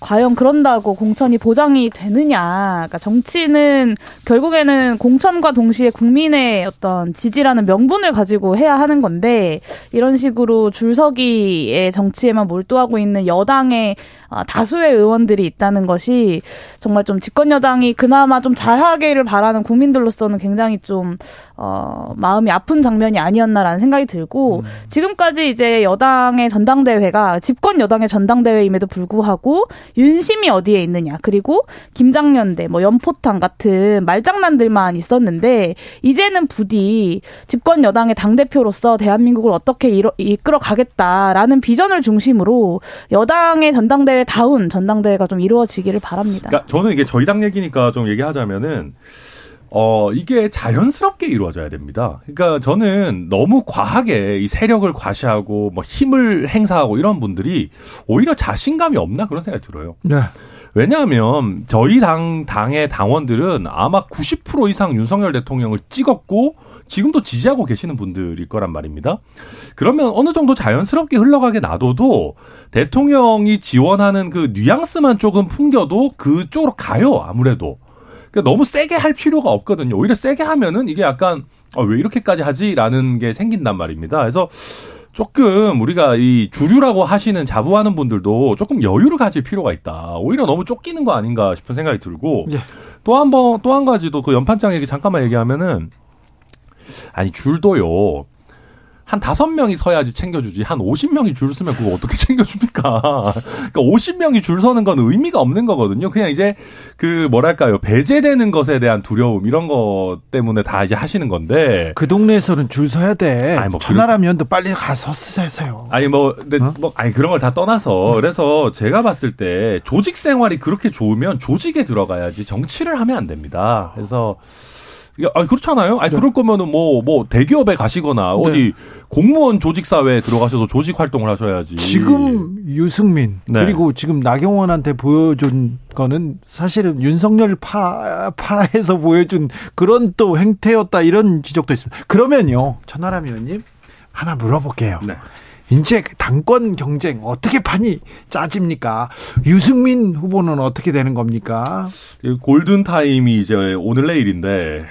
과연 그런다고 공천이 보장이 되느냐. 그러니까 정치는 결국에는 공천과 동시에 국민의 어떤 지지라는 명분을 가지고 해야 하는 건데 이런 식으로 줄서기의 정치에만 몰두하고 있는 여당의 아, 다수의 의원들이 있다는 것이 정말 좀 집권 여당이 그나마 좀 잘하기를 바라는 국민들로서는 굉장히 좀 어, 마음이 아픈 장면이 아니었나라는 생각이 들고 음. 지금까지 이제 여당의 전당대회가 집권 여당의 전당대회임에도 불구하고 윤심이 어디에 있느냐 그리고 김장년대 뭐 연포탕 같은 말장난들만 있었는데 이제는 부디 집권 여당의 당 대표로서 대한민국을 어떻게 이끌어 가겠다라는 비전을 중심으로 여당의 전당대회 다운 전당대회가 좀 이루어지기를 바랍니다. 그러니까 저는 이게 저희 당 얘기니까 좀 얘기하자면은 어, 이게 자연스럽게 이루어져야 됩니다. 그러니까 저는 너무 과하게 이 세력을 과시하고 뭐 힘을 행사하고 이런 분들이 오히려 자신감이 없나 그런 생각이 들어요. 네. 왜냐하면 저희 당 당의 당원들은 아마 90% 이상 윤석열 대통령을 찍었고 지금도 지지하고 계시는 분들일 거란 말입니다. 그러면 어느 정도 자연스럽게 흘러가게 놔둬도 대통령이 지원하는 그 뉘앙스만 조금 풍겨도 그쪽으로 가요, 아무래도. 그러니까 너무 세게 할 필요가 없거든요. 오히려 세게 하면은 이게 약간 어, 왜 이렇게까지 하지라는 게 생긴단 말입니다. 그래서 조금 우리가 이 주류라고 하시는 자부하는 분들도 조금 여유를 가질 필요가 있다. 오히려 너무 쫓기는 거 아닌가 싶은 생각이 들고 예. 또한 번 또 한 가지도 그 연판장 얘기 잠깐만 얘기하면은 아니 줄도요. 한 다섯 명이 서야지 챙겨주지 한 오십 명이 줄 서면 그거 어떻게 챙겨줍니까? 그러니까 오십 명이 줄 서는 건 의미가 없는 거거든요. 그냥 이제 그 뭐랄까요 배제되는 것에 대한 두려움 이런 것 때문에 다 이제 하시는 건데 그 동네에서는 줄 서야 돼. 아니 뭐 전화라면도 빨리 가서 쓰세요. 아니 뭐, 근데 어? 뭐 아니 그런 걸 다 떠나서 그래서 제가 봤을 때 조직 생활이 그렇게 좋으면 조직에 들어가야지 정치를 하면 안 됩니다. 그래서. 아 그렇잖아요. 아니 네. 그럴 거면은 뭐뭐 뭐 대기업에 가시거나 네. 어디 공무원 조직 사회에 들어가셔서 조직 활동을 하셔야지. 지금 유승민 네. 그리고 지금 나경원한테 보여준 거는 사실은 윤석열 파 파에서 보여준 그런 또 행태였다 이런 지적도 있습니다. 그러면요 천하람 의원님 하나 물어볼게요. 네. 이제 당권 경쟁 어떻게 판이 짜집니까? 유승민 후보는 어떻게 되는 겁니까? 골든 타임이 이제 오늘 내일인데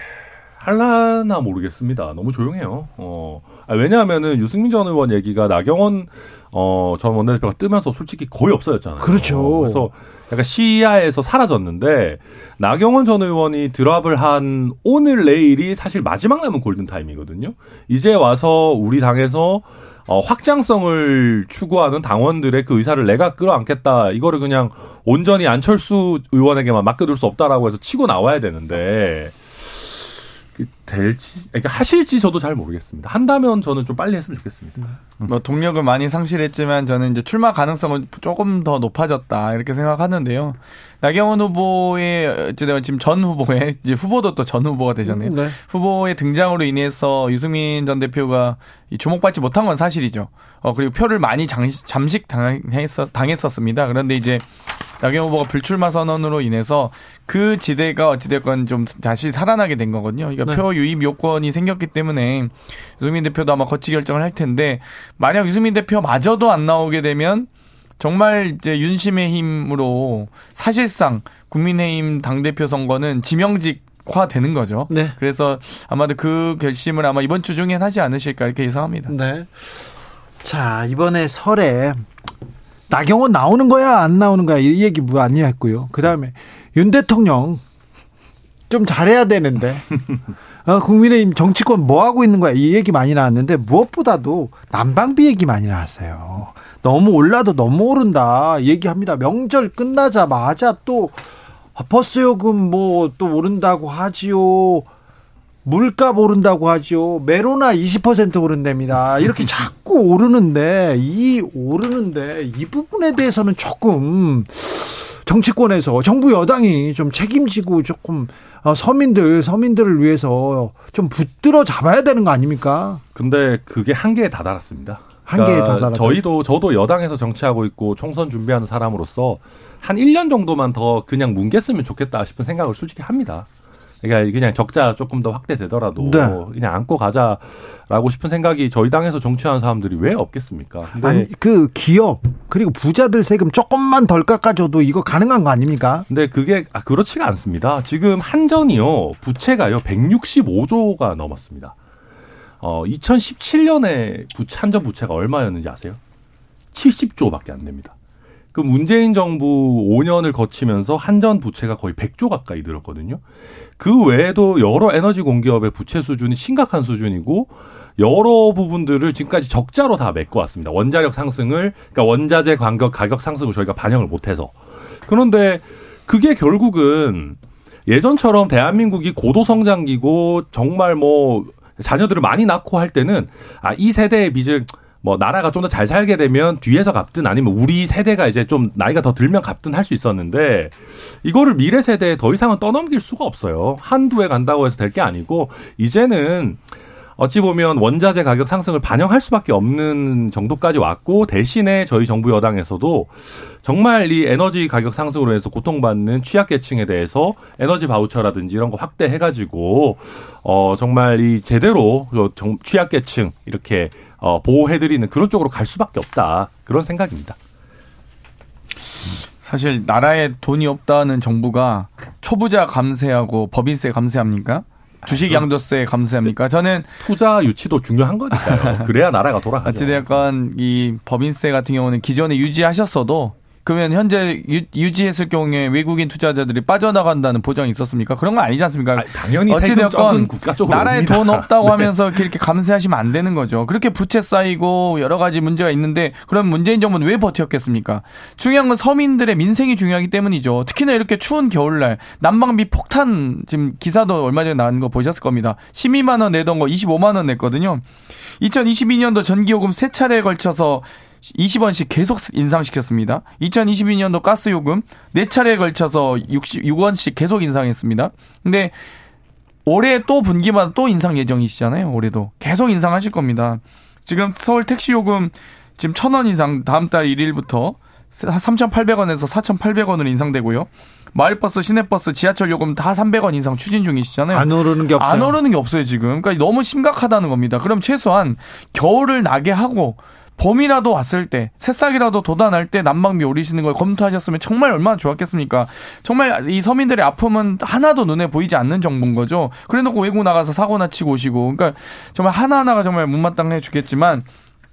할라나 모르겠습니다. 너무 조용해요. 어. 아, 왜냐하면은 유승민 전 의원 얘기가 나경원 어, 전 원내대표가 뜨면서 솔직히 거의 없어졌잖아요. 그렇죠. 그래서 약간 시야에서 사라졌는데 나경원 전 의원이 드랍을 한 오늘 내일이 사실 마지막 남은 골든 타임이거든요. 이제 와서 우리 당에서 어, 확장성을 추구하는 당원들의 그 의사를 내가 끌어안겠다. 이거를 그냥 온전히 안철수 의원에게만 맡겨둘 수 없다라고 해서 치고 나와야 되는데 그 될지, 그러니까 하실지 저도 잘 모르겠습니다. 한다면 저는 좀 빨리 했으면 좋겠습니다. 음. 뭐 동력을 많이 상실했지만 저는 이제 출마 가능성은 조금 더 높아졌다 이렇게 생각하는데요. 나경원 후보의 어찌되면 지금 전 후보의 이제 후보도 또 전 후보가 되셨네요. 네. 후보의 등장으로 인해서 유승민 전 대표가 주목받지 못한 건 사실이죠. 어 그리고 표를 많이 장식, 잠식 당했었, 당했었습니다. 그런데 이제 나경원 후보가 불출마 선언으로 인해서 그 지대가 어찌됐건 좀 다시 살아나게 된 거거든요. 그러니까 네. 표 유입 요건이 생겼기 때문에 유승민 대표도 아마 거치 결정을 할 텐데 만약 유승민 대표마저도 안 나오게 되면 정말 이제 윤심의 힘으로 사실상 국민의힘 당대표 선거는 지명직 화 되는 거죠. 네. 그래서 아마도 그 결심을 아마 이번 주 중에 하지 않으실까 이렇게 예상합니다. 네. 자, 이번에 설에 나경원 나오는 거야, 안 나오는 거야, 이 얘기 뭐 아니었고요. 그 다음에 윤 대통령 좀 잘해야 되는데, 어, 국민의힘 정치권 뭐 하고 있는 거야, 이 얘기 많이 나왔는데, 무엇보다도 난방비 얘기 많이 나왔어요. 너무 올라도 너무 오른다 얘기합니다. 명절 끝나자마자 또 버스 요금 뭐 또 오른다고 하지요. 물값 오른다고 하죠. 메로나 20% 오른답니다. 이렇게 자꾸 오르는데 이 오르는데 이 부분에 대해서는 조금 정치권에서 정부 여당이 좀 책임지고 조금 어, 서민들 서민들을 위해서 좀 붙들어 잡아야 되는 거 아닙니까? 근데 그게 한계에 다다랐습니다. 한계에 그러니까 다다라. 저희도 저도 여당에서 정치하고 있고 총선 준비하는 사람으로서 한 1년 정도만 더 그냥 뭉갰으면 좋겠다 싶은 생각을 솔직히 합니다. 그러니까 그냥 적자 조금 더 확대되더라도 네. 그냥 안고 가자라고 싶은 생각이 저희 당에서 정치하는 사람들이 왜 없겠습니까? 근데, 아니 그 기업 그리고 부자들 세금 조금만 덜 깎아줘도 이거 가능한 거 아닙니까? 근데 그게 아, 그렇지가 않습니다. 지금 한전이요 부채가요 165조가 넘었습니다. 어 2017년에 부채 한전 부채가 얼마였는지 아세요? 70조밖에 안 됩니다. 그 문재인 정부 5년을 거치면서 한전 부채가 거의 100조 가까이 늘었거든요. 그 외에도 여러 에너지 공기업의 부채 수준이 심각한 수준이고 여러 부분들을 지금까지 적자로 다 메꿔 왔습니다. 원자력 상승을 그러니까 원자재 가격 가격 상승을 저희가 반영을 못해서 그런데 그게 결국은 예전처럼 대한민국이 고도 성장기고 정말 뭐 자녀들을 많이 낳고 할 때는 아 이 세대의 빚을 뭐 나라가 좀 더 잘 살게 되면 뒤에서 갚든 아니면 우리 세대가 이제 좀 나이가 더 들면 갚든 할 수 있었는데 이거를 미래 세대에 더 이상은 떠넘길 수가 없어요. 한두 해 간다고 해서 될 게 아니고 이제는 어찌 보면 원자재 가격 상승을 반영할 수밖에 없는 정도까지 왔고 대신에 저희 정부 여당에서도 정말 이 에너지 가격 상승으로 해서 고통받는 취약계층에 대해서 에너지 바우처라든지 이런 거 확대해가지고 어 정말 이 제대로 정- 취약계층 이렇게 어 보호해드리는 그런 쪽으로 갈 수밖에 없다 그런 생각입니다. 사실 나라에 돈이 없다는 정부가 초부자 감세하고 법인세 감세합니까? 주식 양도세 감세합니까? 저는 투자 유치도 중요한 거니까요. 그래야 나라가 돌아가죠. 어찌되었건 이 법인세 같은 경우는 기존에 유지하셨어도 그러면 현재 유, 지했을 경우에 외국인 투자자들이 빠져나간다는 보장이 있었습니까? 그런 건 아니지 않습니까? 아니, 당연히 쪽으로 나라에 옵니다. 돈 없다고 네. 하면서 이렇게 감세하시면 안 되는 거죠. 그렇게 부채 쌓이고 여러 가지 문제가 있는데 그럼 문재인 정부는 왜 버텼겠습니까? 중요한 건 서민들의 민생이 중요하기 때문이죠. 특히나 이렇게 추운 겨울날 난방비 폭탄 지금 기사도 얼마 전에 나온 거 보셨을 겁니다. 12만 원 내던 거 25만 원 냈거든요. 2022년도 전기요금 세 차례에 걸쳐서 20원씩 계속 인상시켰습니다. 2022년도 가스 요금 4차례에 걸쳐서 66원씩 계속 인상했습니다. 근데 올해 또 분기마다 또 인상 예정이시잖아요. 올해도 계속 인상하실 겁니다. 지금 서울 택시 요금 지금 1,000원 인상 다음 달 1일부터 3,800원에서 4,800원으로 인상되고요. 마을버스, 시내버스, 지하철 요금 다 300원 인상 추진 중이시잖아요. 안 오르는 게 없어요. 안 오르는 게 없어요, 지금. 그러니까 너무 심각하다는 겁니다. 그럼 최소한 겨울을 나게 하고 봄이라도 왔을 때, 새싹이라도 돋아날 때 난방비 오르시는 걸 검토하셨으면 정말 얼마나 좋았겠습니까? 정말 이 서민들의 아픔은 하나도 눈에 보이지 않는 정부인 거죠. 그래 놓고 외국 나가서 사고나 치고 오시고. 그러니까 정말 하나하나가 정말 못마땅해 죽겠지만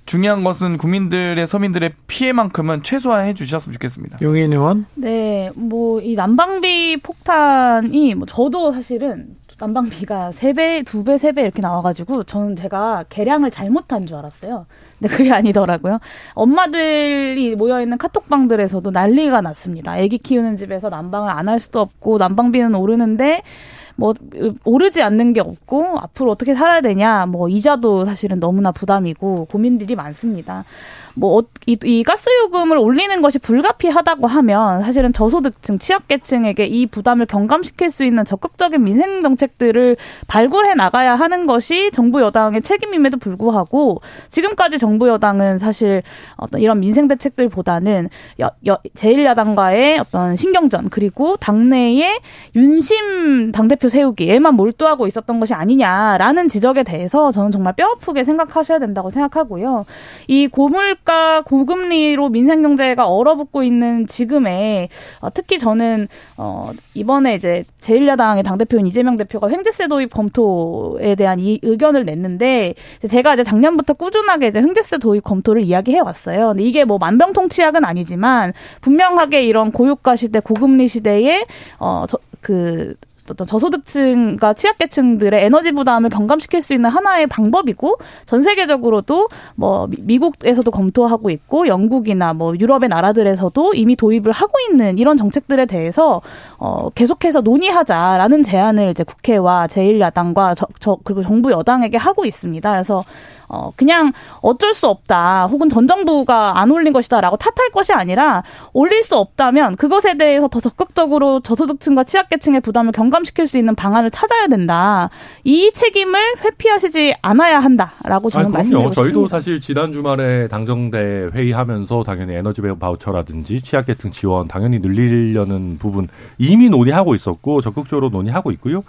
중요한 것은 국민들의 서민들의 피해만큼은 최소화해 주셨으면 좋겠습니다. 용인 의원 네, 뭐 이 난방비 폭탄이 뭐 저도 사실은 난방비가 세 배, 두 배, 세배 이렇게 나와가지고 저는 제가 계량을 잘못한 줄 알았어요. 근데 그게 아니더라고요. 엄마들이 모여 있는 카톡방들에서도 난리가 났습니다. 아기 키우는 집에서 난방을 안 할 수도 없고 난방비는 오르는데 뭐 오르지 않는 게 없고 앞으로 어떻게 살아야 되냐 뭐 이자도 사실은 너무나 부담이고 고민들이 많습니다. 뭐이 이 가스 요금을 올리는 것이 불가피하다고 하면 사실은 저소득층 취약계층에게 이 부담을 경감시킬 수 있는 적극적인 민생 정책들을 발굴해 나가야 하는 것이 정부 여당의 책임임에도 불구하고 지금까지 정부 여당은 사실 어떤 이런 민생 대책들보다는 여, 여, 제1야당과의 어떤 신경전 그리고 당내의 윤심 당대표 세우기에만 몰두하고 있었던 것이 아니냐라는 지적에 대해서 저는 정말 뼈아프게 생각하셔야 된다고 생각하고요. 이 고물가 고금리로 민생 경제가 얼어붙고 있는 지금에 어, 특히 저는 어, 이번에 이제 제1야당의 당대표인 이재명 대표가 횡재세 도입 검토에 대한 이 의견을 냈는데 제가 이제 작년부터 꾸준하게 이제 횡재세 도입 검토를 이야기해 왔어요. 근데 이게 뭐 만병통치약은 아니지만 분명하게 이런 고유가 시대, 고금리 시대에 어그 어떤 저소득층과 취약계층들의 에너지 부담을 경감시킬 수 있는 하나의 방법이고 전 세계적으로도 뭐 미- 미국에서도 검토하고 있고 영국이나 뭐 유럽의 나라들에서도 이미 도입을 하고 있는 이런 정책들에 대해서 어 계속해서 논의하자라는 제안을 이제 국회와 제1야당과 저, 저 그리고 정부 여당에게 하고 있습니다. 그래서 어 그냥 어쩔 수 없다 혹은 전 정부가 안 올린 것이다라고 탓할 것이 아니라 올릴 수 없다면 그것에 대해서 더 적극적으로 저소득층과 취약계층의 부담을 경감시킬 수 있는 방안을 찾아야 된다. 이 책임을 회피하시지 않아야 한다라고 저는 말씀드리고 싶습니다. 저희도 사실 지난 주말에 당정대 회의하면서 당연히 에너지 바우처라든지 취약계층 지원 당연히 늘리려는 부분 이미 논의하고 있었고 적극적으로 논의하고 있고요.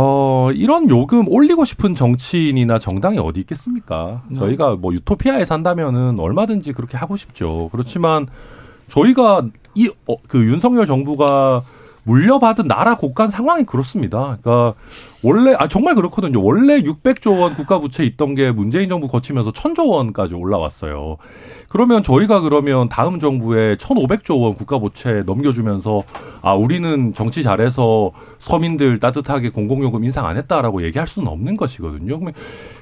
어, 이런 요금 올리고 싶은 정치인이나 정당이 어디 있겠습니까? 네. 저희가 뭐 유토피아에 산다면은 얼마든지 그렇게 하고 싶죠. 그렇지만 저희가 이, 어, 그 윤석열 정부가 물려받은 나라 곳간 상황이 그렇습니다. 그러니까 원래 아 정말 그렇거든요. 원래 600조 원 국가 부채 있던 게 문재인 정부 거치면서 1000조 원까지 올라왔어요. 그러면 저희가 그러면 다음 정부에 1,500조 원 국가 부채 넘겨주면서 아 우리는 정치 잘해서 서민들 따뜻하게 공공요금 인상 안 했다라고 얘기할 수는 없는 것이거든요. 그러면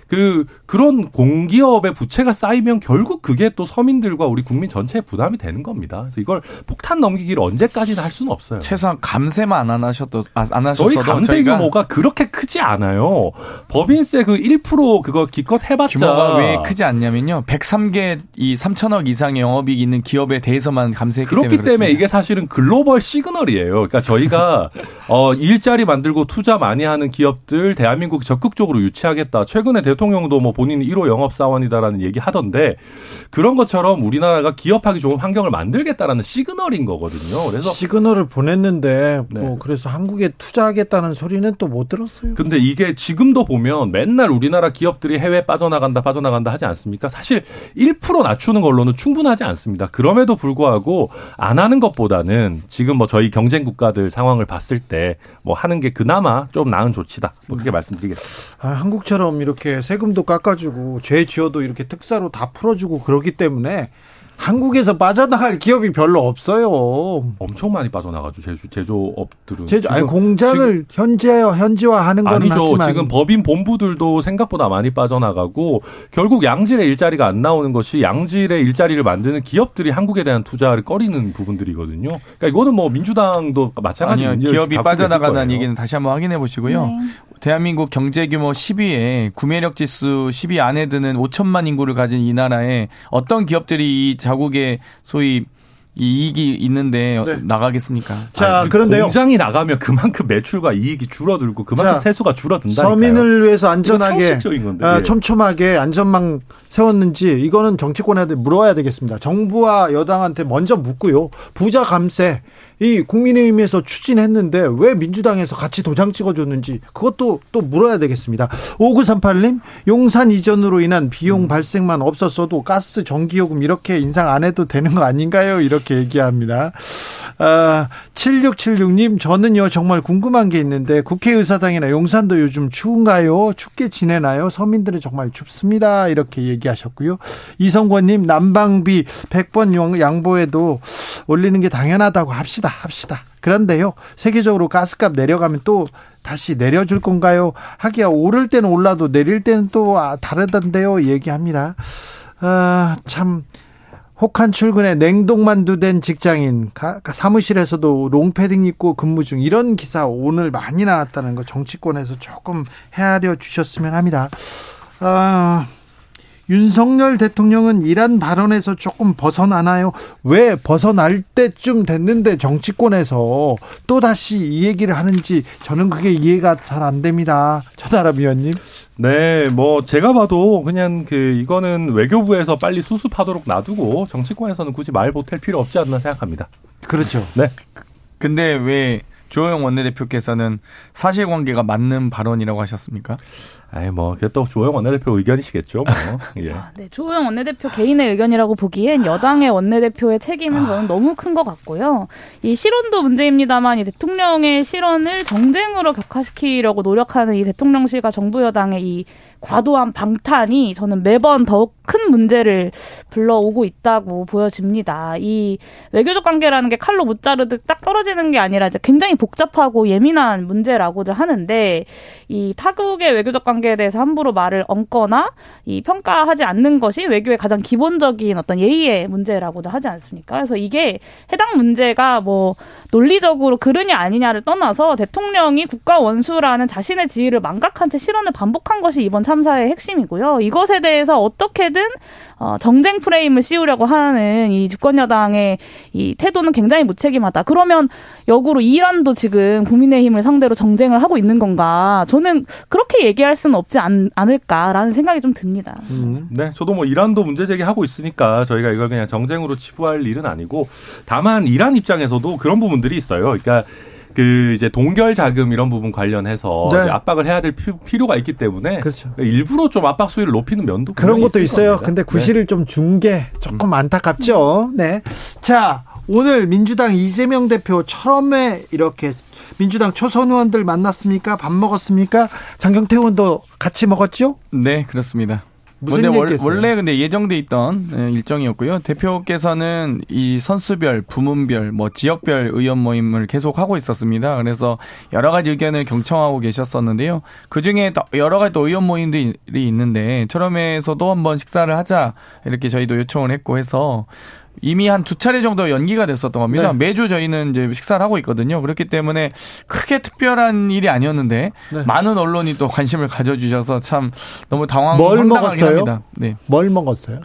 그 그런 공기업의 부채가 쌓이면 결국 그게 또 서민들과 우리 국민 전체에 부담이 되는 겁니다. 그래서 이걸 폭탄 넘기기를 언제까지나 할 수는 없어요. 최소한 감세만 안 하셔도 아, 안 하셨어도 저희 감세 규모가 그렇게 크지 않아요. 법인세 그 1% 그거 기껏 해봤자 규모가 왜 크지 않냐면요. 103개 이 3천억 이상의 영업이익 있는 기업에 대해서만 감세했기 그렇기 때문에, 때문에 이게 사실은 글로벌 시그널이에요. 그러니까 저희가 어 일자리 만들고 투자 많이 하는 기업들 대한민국 적극적으로 유치하겠다. 최근에 대 대통령도 뭐 본인이 1호 영업사원이다라는 얘기 하던데 그런 것처럼 우리나라가 기업하기 좋은 환경을 만들겠다라는 시그널인 거거든요. 그래서 시그널을 보냈는데 네. 뭐 그래서 한국에 투자하겠다는 소리는 또 못 들었어요. 근데 이게 지금도 보면 맨날 우리나라 기업들이 해외 빠져나간다 빠져나간다 하지 않습니까? 사실 1% 낮추는 걸로는 충분하지 않습니다. 그럼에도 불구하고 안 하는 것보다는 지금 뭐 저희 경쟁 국가들 상황을 봤을 때 뭐 하는 게 그나마 좀 나은 조치다. 뭐 그렇게 말씀드리겠습니다. 아, 한국처럼 이렇게 세금도 깎아주고 죄 지어도 이렇게 특사로 다 풀어주고 그러기 때문에 한국에서 빠져나갈 기업이 별로 없어요. 엄청 많이 빠져나가죠. 제조 제조업들은. 제조 아니 공장을 현재 현지화하는 건 아니죠. 하지만. 지금 법인 본부들도 생각보다 많이 빠져나가고 결국 양질의 일자리가 안 나오는 것이 양질의 일자리를 만드는 기업들이 한국에 대한 투자를 꺼리는 부분들이거든요. 그러니까 이거는 뭐 민주당도 마찬가지로 아니요. 기업이 빠져나가는 얘기는 다시 한번 확인해 보시고요. 네. 대한민국 경제 규모 10위에 구매력 지수 10위 안에 드는 5천만 인구를 가진 이 나라에 어떤 기업들이 이 자국의 소위 이익이 있는데 네. 나가겠습니까? 자, 아니, 그 그런데요. 공장이 나가면 그만큼 매출과 이익이 줄어들고 그만큼 자, 세수가 줄어든다. 서민을 위해서 안전하게 아, 촘촘하게 안전망 세웠는지 이거는 정치권한테 물어야 되겠습니다. 정부와 여당한테 먼저 묻고요. 부자 감세 이 국민의힘에서 추진했는데 왜 민주당에서 같이 도장 찍어줬는지 그것도 또 물어야 되겠습니다. 5938님 용산 이전으로 인한 비용 음. 발생만 없었어도 가스 전기요금 이렇게 인상 안 해도 되는 거 아닌가요? 이렇게 얘기합니다. 아, 7676님 저는요 정말 궁금한 게 있는데 국회의사당이나 용산도 요즘 추운가요? 춥게 지내나요? 서민들은 정말 춥습니다. 이렇게 얘기하셨고요. 이성권님 난방비 100번 양보해도 올리는 게 당연하다고 합시다. 합시다. 그런데요, 세계적으로 가스값 내려가면 또 다시 내려줄 건가요? 하기야 오를 때는 올라도 내릴 때는 또 아, 다르던데요. 얘기합니다. 아, 참. 혹한 출근에 냉동만두 된 직장인 사무실에서도 롱패딩 입고 근무 중 이런 기사 오늘 많이 나왔다는 거 정치권에서 조금 헤아려 주셨으면 합니다. 아, 윤석열 대통령은 이란 발언에서 조금 벗어나나요? 왜 벗어날 때쯤 됐는데 정치권에서 또 다시 이 얘기를 하는지 저는 그게 이해가 잘 안 됩니다. 천하람 위원님. 네, 뭐 제가 봐도 그냥 그 이거는 외교부에서 빨리 수습하도록 놔두고 정치권에서는 굳이 말 보탤 필요 없지 않나 생각합니다. 그렇죠. 네. 근데 왜 주호영 원내대표께서는 사실관계가 맞는 발언이라고 하셨습니까? 아이 뭐 그게 또 주호영 원내대표 의견이시겠죠. 뭐. 예. 아, 네, 주호영 원내대표 개인의 의견이라고 보기엔 여당의 원내대표의 책임은 저는 아. 너무 큰 것 같고요. 이 실언도 문제입니다만 이 대통령의 실언을 정쟁으로 격화시키려고 노력하는 이 대통령실과 정부 여당의 이 과도한 방탄이 저는 매번 더욱 큰 문제를 불러오고 있다고 보여집니다. 이 외교적 관계라는 게 칼로 못 자르듯 딱 떨어지는 게 아니라 이제 굉장히 복잡하고 예민한 문제라고들 하는데 이 타국의 외교적 관계에 대해서 함부로 말을 얹거나 이 평가하지 않는 것이 외교의 가장 기본적인 어떤 예의의 문제라고도 하지 않습니까? 그래서 이게 해당 문제가 뭐 논리적으로 그르냐 아니냐를 떠나서 대통령이 국가 원수라는 자신의 지위를 망각한 채 실언을 반복한 것이 이번 참 3사의 핵심이고요. 이것에 대해서 어떻게든 어, 정쟁 프레임을 씌우려고 하는 이 집권 여당의 이 태도는 굉장히 무책임하다. 그러면 역으로 이란도 지금 국민의힘을 상대로 정쟁을 하고 있는 건가? 저는 그렇게 얘기할 수는 없지 않, 않을까라는 생각이 좀 듭니다. 음. 네, 저도 뭐 이란도 문제 제기하고 있으니까 저희가 이걸 그냥 정쟁으로 치부할 일은 아니고 다만 이란 입장에서도 그런 부분들이 있어요. 그러니까 그 이제 동결 자금 이런 부분 관련해서 네. 이제 압박을 해야 될 피- 필요가 있기 때문에 그렇죠. 일부러 좀 압박 수위를 높이는 면도 그런 것도 있을 있어요. 겁니다. 근데 네. 구실을 좀준 게 조금 안타깝죠. 네. 자, 오늘 민주당 이재명 대표 처음에 이렇게 민주당 초선 의원들 만났습니까? 밥 먹었습니까? 장경태 의원도 같이 먹었죠? 네, 그렇습니다. 무슨 얘기했어요? 원래 근데 예정돼 있던 예, 일정이었고요. 대표께서는 이 선수별, 부문별, 뭐 지역별 의원 모임을 계속 하고 있었습니다. 그래서 여러 가지 의견을 경청하고 계셨었는데요. 그 중에 여러 가지 또 의원 모임들이 있는데 철험에서도 한번 식사를 하자 이렇게 저희도 요청을 했고 해서 이미 한 두 차례 정도 연기가 됐었던 겁니다. 네. 매주 저희는 이제 식사를 하고 있거든요. 그렇기 때문에 크게 특별한 일이 아니었는데 네. 많은 언론이 또 관심을 가져주셔서 참 너무 당황 뭘 황당하긴 먹었어요? 합니다. 네, 뭘 먹었어요?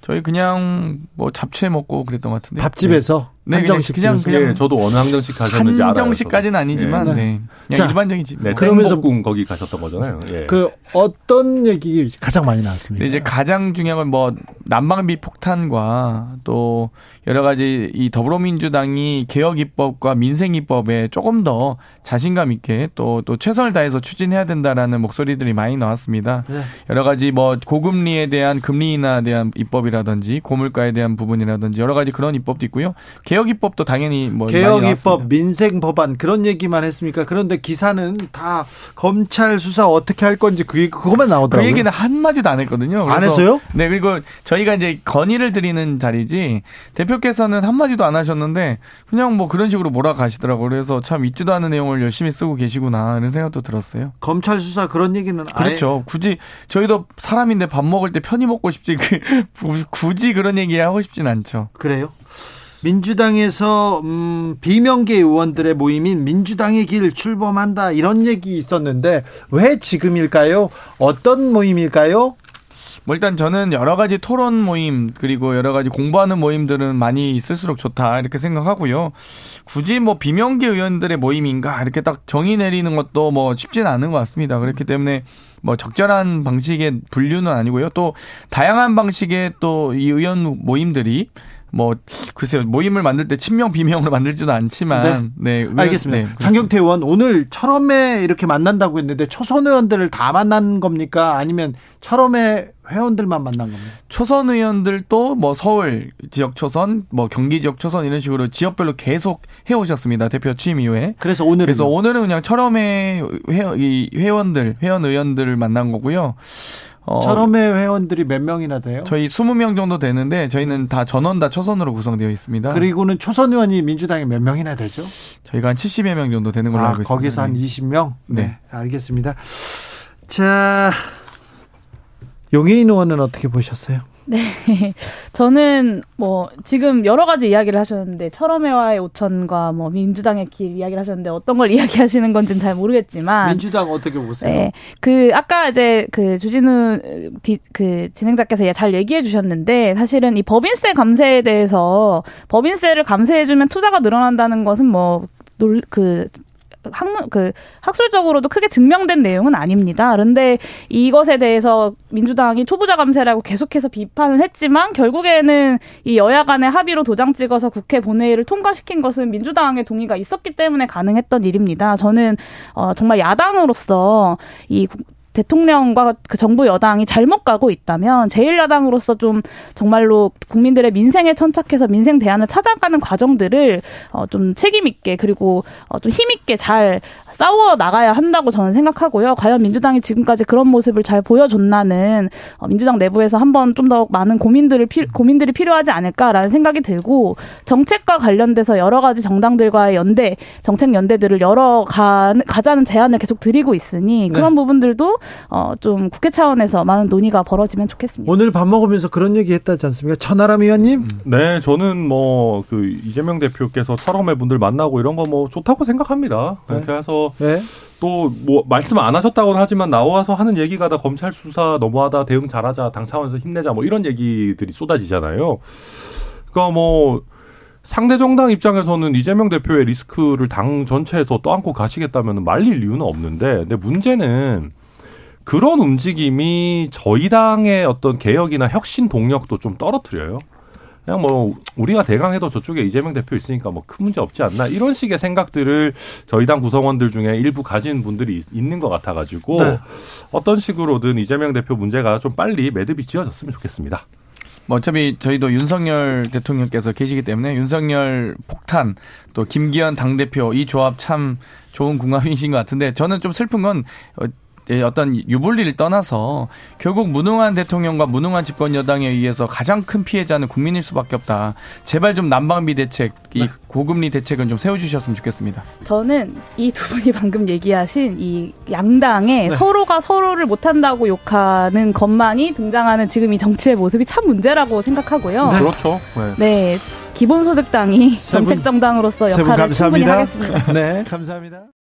저희 그냥 뭐 잡채 먹고 그랬던 것 같은데. 밥집에서 네, 한정식 그냥 집에서? 그냥 예, 저도 어느 항정식 가셨는지 알아요. 한정식까지는 아니지만 네. 네. 그냥 자, 일반적인 집. 네, 그러면서- 땡볶음 거기 가셨던 거잖아요. 예. 그 어떤 얘기 가장 많이 나왔습니까? 근데 이제 가장 중요한 건 뭐 난방비 폭탄과 또 여러 가지 이 더불어민주당이 개혁 입법과 민생 입법에 조금 더 자신감 있게 또또 최선을 다해서 추진해야 된다라는 목소리들이 많이 나왔습니다. 네. 여러 가지 뭐 고금리에 대한 금리 인하에 대한 입법이라든지 고물가에 대한 부분이라든지 여러 가지 그런 입법도 있고요. 개혁 입법도 당연히 뭐 개혁. 입법, 민생 법안 그런 얘기만 했습니까? 그런데 기사는 다 검찰 수사 어떻게 할 건지 그 그것만 그 나오더라고요. 얘기는 한 마디도 안 했거든요. 안 했어요? 네, 그리고 저희가 이제 건의를 드리는 자리지 대표께서는 한 마디도 안 하셨는데 그냥 뭐 그런 식으로 몰아가시더라고요. 그래서 참 있지도 않은 내용을 열심히 쓰고 계시구나 이런 생각도 들었어요. 검찰 수사 그런 얘기는 그렇죠. 굳이 저희도 사람인데 밥 먹을 때 편히 먹고 싶지 그 굳이 그런 얘기 하고 싶진 않죠. 그래요? 민주당에서 음, 비명계 의원들의 모임인 민주당의 길 출범한다 이런 얘기 있었는데 왜 지금일까요? 어떤 모임일까요? 뭐 일단 저는 여러 가지 토론 모임 그리고 여러 가지 공부하는 모임들은 많이 있을수록 좋다 이렇게 생각하고요. 굳이 뭐 비명계 의원들의 모임인가 이렇게 딱 정의 내리는 것도 뭐 쉽지는 않은 것 같습니다. 그렇기 때문에 뭐 적절한 방식의 분류는 아니고요. 또 다양한 방식의 또 이 의원 모임들이 뭐 글쎄요 모임을 만들 때 친명 비명으로 만들지도 않지만 네, 의원- 알겠습니다. 네. 장경태 의원 오늘 철험에 이렇게 만난다고 했는데 초선 의원들을 다 만난 겁니까? 아니면 철험의 회원들만 만난 겁니까? 초선 의원들도 뭐 서울 지역 초선, 뭐 경기 지역 초선 이런 식으로 지역별로 계속 해오셨습니다. 대표 취임 이후에. 그래서 오늘은 그래서 오늘은 그냥 철험의 회, 이 회원들, 회원 의원들을 만난 거고요. 어, 철험의 회원들이 몇 명이나 돼요? 저희 20명 정도 되는데 저희는 다 전원 다 초선으로 구성되어 있습니다. 그리고는 초선 의원이 민주당에 몇 명이나 되죠? 저희가 한 70여 명 정도 되는 걸로 아, 알고 있습니다. 거기서 한 네. 20명? 네. 네. 알겠습니다. 자, 용해인 의원은 어떻게 보셨어요? 저는 뭐 지금 여러 가지 이야기를 하셨는데 철험회와의 오천과 뭐 민주당의 길 이야기를 하셨는데 어떤 걸 이야기하시는 건지는 잘 모르겠지만 민주당 어떻게 보세요? 네. 그, 아까 이제 그 주진우 디, 그 진행자께서 잘 얘기해 주셨는데 사실은 이 법인세 감세에 대해서 법인세를 감세해 주면 투자가 늘어난다는 것은 뭐, 놀, 그, 학문 그 학술적으로도 크게 증명된 내용은 아닙니다. 그런데 이것에 대해서 민주당이 초부자 감세라고 계속해서 비판을 했지만 결국에는 이 여야 간의 합의로 도장 찍어서 국회 본회의를 통과시킨 것은 민주당의 동의가 있었기 때문에 가능했던 일입니다. 저는 어 정말 야당으로서 이 국- 대통령과 그 정부 여당이 잘못 가고 있다면 제1야당으로서 좀 정말로 국민들의 민생에 천착해서 민생 대안을 찾아가는 과정들을 어, 좀 책임 있게 그리고 어, 좀 힘 있게 잘 싸워 나가야 한다고 저는 생각하고요. 과연 민주당이 지금까지 그런 모습을 잘 보여줬나는 어, 민주당 내부에서 한번 좀 더 많은 고민들을 피, 고민들이 필요하지 않을까라는 생각이 들고 정책과 관련돼서 여러 가지 정당들과의 연대 정책 연대들을 열어 가, 가자는 제안을 계속 드리고 있으니 그런 부분들도 어, 좀 국회 차원에서 많은 논의가 벌어지면 좋겠습니다. 오늘 밥 먹으면서 그런 얘기 했다지 않습니까? 천하람 의원님? 네, 저는 뭐 그 이재명 대표께서 철험의 분들 만나고 이런 거 뭐 좋다고 생각합니다. 네. 그래서 네. 또뭐 말씀 안 하셨다고는 하지만 나와서 하는 얘기가 다 검찰 수사 너무하다 대응 잘하자 당 차원에서 힘내자 뭐 이런 얘기들이 쏟아지잖아요. 그러니까 뭐 상대 정당 입장에서는 이재명 대표의 리스크를 당 전체에서 떠안고 가시겠다면 말릴 이유는 없는데 근데 문제는 그런 움직임이 저희 당의 어떤 개혁이나 혁신 동력도 좀 떨어뜨려요. 그냥 뭐 우리가 대강해도 저쪽에 이재명 대표 있으니까 뭐 큰 문제 없지 않나 이런 식의 생각들을 저희 당 구성원들 중에 일부 가진 분들이 있- 있는 것 같아가지고 네. 어떤 식으로든 이재명 대표 문제가 좀 빨리 매듭이 지어졌으면 좋겠습니다. 뭐 어차피 저희도 윤석열 대통령께서 계시기 때문에 윤석열 폭탄 또 김기현 당 대표 이 조합 참 좋은 궁합이신 것 같은데 저는 좀 슬픈 건 어, 예, 어떤 유불리를 떠나서 결국 무능한 대통령과 무능한 집권 여당에 의해서 가장 큰 피해자는 국민일 수밖에 없다. 제발 좀 난방비 대책, 이 고금리 대책은 좀 세워주셨으면 좋겠습니다. 저는 이 두 분이 방금 얘기하신 이 양당에 서로가 서로를 못한다고 욕하는 것만이 등장하는 지금 이 정치의 모습이 참 문제라고 생각하고요. 그렇죠. 네. 네, 기본소득당이 정책정당으로서 역할을 충분히 감사합니다. 하겠습니다. 네, 감사합니다.